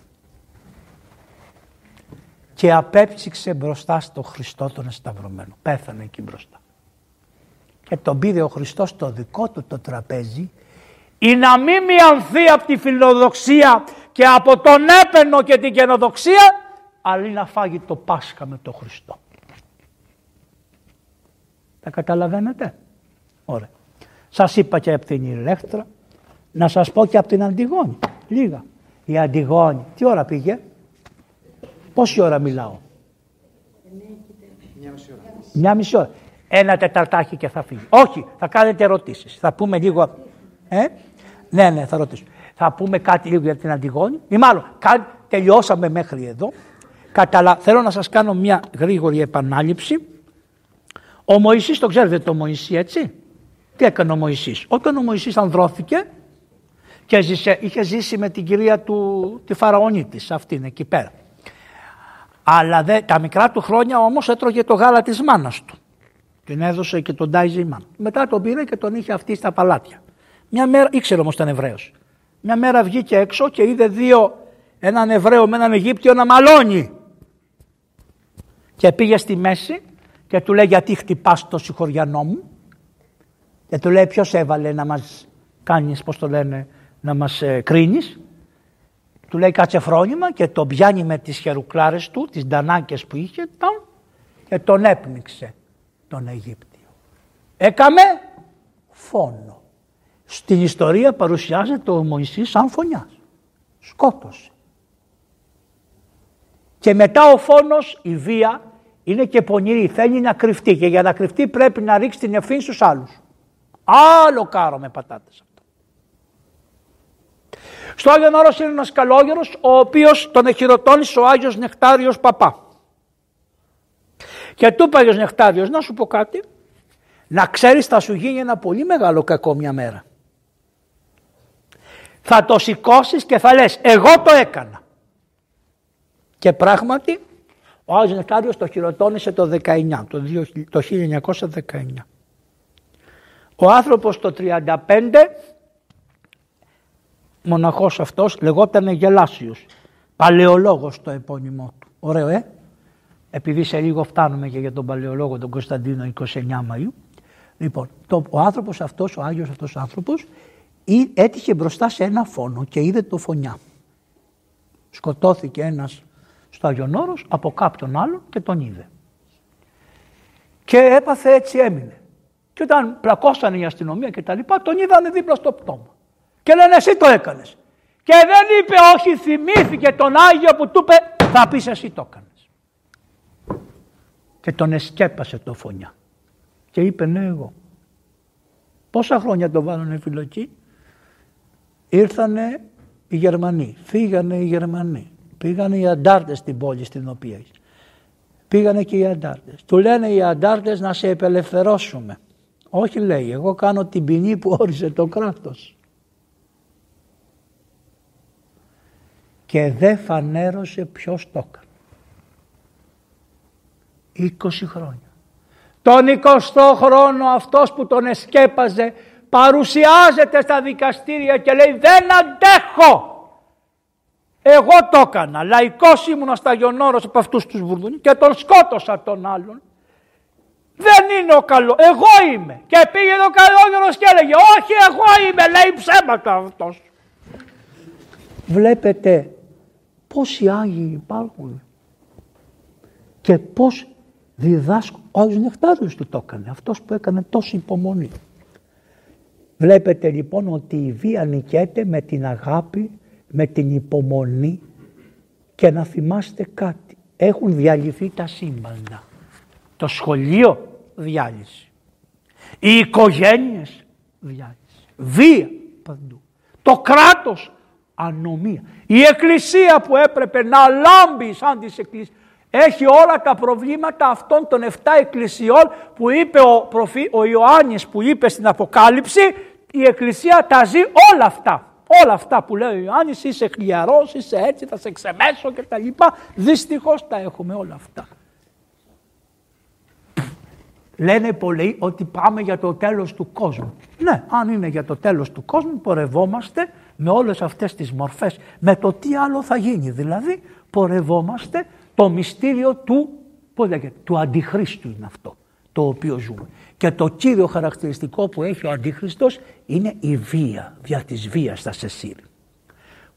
Και απέψυξε μπροστά στο Χριστό τον εσταυρωμένο. Πέθανε εκεί μπροστά. Και τον πήρε ο Χριστός το δικό του το τραπέζι ή να μην μειανθεί από τη φιλοδοξία και από τον έπαινο και την καινοδοξία αλλά να φάγει το Πάσχα με τον Χριστό. Τα καταλαβαίνετε; Ωραία. Σας είπα και από την Ηλέκτρα, να σας πω και από την Αντιγόνη. Λίγα. Η Αντιγόνη, τι ώρα πήγε, πόση ώρα μιλάω; Μια μισή ώρα. Μια μισή ώρα. Ένα τεταρτάκι και θα φύγει. Όχι, θα κάνετε ερωτήσεις. Θα πούμε λίγο... Ε; Ναι, ναι, θα ρωτήσω. Θα πούμε κάτι λίγο για την Αντιγόνη. Ή μάλλον, τελειώσαμε μέχρι εδώ. Καταλα... Θέλω να σας κάνω μια γρήγορη επανάληψη. Ο Μωυσής, το ξέρετε το Μωυσή, έτσι; Τι έκανε ο Μωυσής; Όταν ο Μωυσής ανδρώθηκε και ζήσε, είχε ζήσει με την κυρία του, τη Φαραωνίτη, αυτήν εκεί πέρα. Αλλά δε, τα μικρά του χρόνια όμως έτρωγε το γάλα της μάνας του. Την έδωσε και τον τάιζε η μάνα. Μετά τον πήρε και τον είχε αυτή στα παλάτια. Μια μέρα, ήξερε όμως ήταν Εβραίος. Μια μέρα βγήκε έξω και είδε δύο, έναν Εβραίο με έναν Αιγύπτιο να μαλώνει. Και πήγε στη μέση και του λέει γιατί χτυπάς το συγχωριανό μου; Και του λέει ποιος έβαλε να μας κάνεις, πώς το λένε, να μας ε, κρίνεις; Του λέει κάτσε φρόνημα και τον πιάνει με τις χερουκλάρες του, τις ντανάκες που είχε τον, και τον έπνιξε τον Αιγύπτιο. Έκαμε φόνο. Στην ιστορία παρουσιάζεται ο Μωυσής σαν φωνιάς. Σκότωσε. Και μετά ο φόνος, η βία, είναι και πονηρή. Θέλει να κρυφτεί και για να κρυφτεί πρέπει να ρίξει την ευθύνη στους άλλους. Άλλο κάρο με πατάτες αυτό. Στο Άγιο Νόρος είναι ένας καλόγερος ο οποίος τον εχειροτώνησε ο Άγιος Νεκτάριος Παπά. Και του είπε Άγιος Νεκτάριος να σου πω κάτι να ξέρεις θα σου γίνει ένα πολύ μεγάλο κακό μια μέρα. Θα το σηκώσεις και θα λες εγώ το έκανα. Και πράγματι ο Άγιος Νεκτάριος το χειροτώνησε το 19, το 1919. Ο άνθρωπος το 35, μοναχός αυτός, λεγόταν Γελάσιος. Παλαιολόγος το επώνυμό του. Ωραίο, ε; Επειδή σε λίγο φτάνουμε και για τον παλαιολόγο τον Κωνσταντίνο 29 Μαΐου. Λοιπόν, το, ο άνθρωπος αυτός, ο Άγιος αυτός ο άνθρωπος, έτυχε μπροστά σε ένα φόνο και είδε το φωνιά. Σκοτώθηκε ένας στο Άγιον Όρος από κάποιον άλλον και τον είδε. Και έπαθε έτσι έμεινε. Και όταν πλακώσανε η αστυνομία και τα λοιπά, τον είδανε δίπλα στο πτώμα. Και λένε εσύ το έκανες. Και δεν είπε όχι, θυμήθηκε τον Άγιο που του είπε θα πεις εσύ το έκανες. Και τον εσκέπασε το φωνιά. Και είπε ναι εγώ. Πόσα χρόνια το βάλανε φυλακή; Ήρθανε οι Γερμανοί, φύγανε οι Γερμανοί. Πήγανε οι αντάρτες στην πόλη στην οποία Πήγανε και οι αντάρτες. Του λένε οι αντάρτες να σε επελευθερώσουμε. Όχι λέει, εγώ κάνω την ποινή που όρισε το κράτος. Και δεν φανέρωσε ποιος το έκανε. 20 χρόνια. Τον 20ο χρόνο αυτός που τον εσκέπαζε παρουσιάζεται στα δικαστήρια και λέει δεν αντέχω. Εγώ το έκανα. Λαϊκός ήμουνα στα γιονόρος από αυτούς τους βουρδούνι και τον σκότωσα τον άλλον. Δεν είναι ο καλό. Εγώ είμαι. Και πήγε ο καλόγερος και έλεγε όχι εγώ είμαι. Λέει ψέματα αυτός. Βλέπετε πόσοι Άγιοι υπάρχουν και πώς διδάσκουν. Ο Άγιος Νεκτάριος του το έκανε. Αυτός που έκανε τόση υπομονή. Βλέπετε λοιπόν ότι η βία νικέται με την αγάπη, με την υπομονή και να θυμάστε κάτι. Έχουν διαλυθεί τα σύμπαντα. Το σχολείο διάλυση. Οι οικογένειες διάλυση. Βία παντού. Το κράτος ανομία. Η εκκλησία που έπρεπε να λάμπει σαν τις εκκλησίες έχει όλα τα προβλήματα αυτών των 7 εκκλησιών που είπε ο, προφή, ο Ιωάννης που είπε στην Αποκάλυψη η εκκλησία τα ζει όλα αυτά. Όλα αυτά που λέει ο Ιωάννης είσαι χλιαρός, είσαι έτσι, θα σε ξεμέσω και τα λοιπά. Δυστυχώς τα έχουμε όλα αυτά. Λένε πολλοί ότι πάμε για το τέλος του κόσμου. Ναι, αν είναι για το τέλος του κόσμου πορευόμαστε με όλες αυτές τις μορφές. Με το τι άλλο θα γίνει. Δηλαδή πορευόμαστε το μυστήριο του, πώς λέγεται, του αντιχρίστου είναι αυτό το οποίο ζούμε. Και το κύριο χαρακτηριστικό που έχει ο αντίχριστος είναι η βία, δια της βίας θα σε σύρει.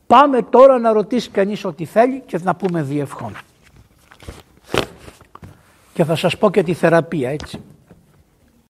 Πάμε τώρα να ρωτήσει κανείς ό,τι θέλει και να πούμε διευχών. Και θα σας πω και τη θεραπεία έτσι.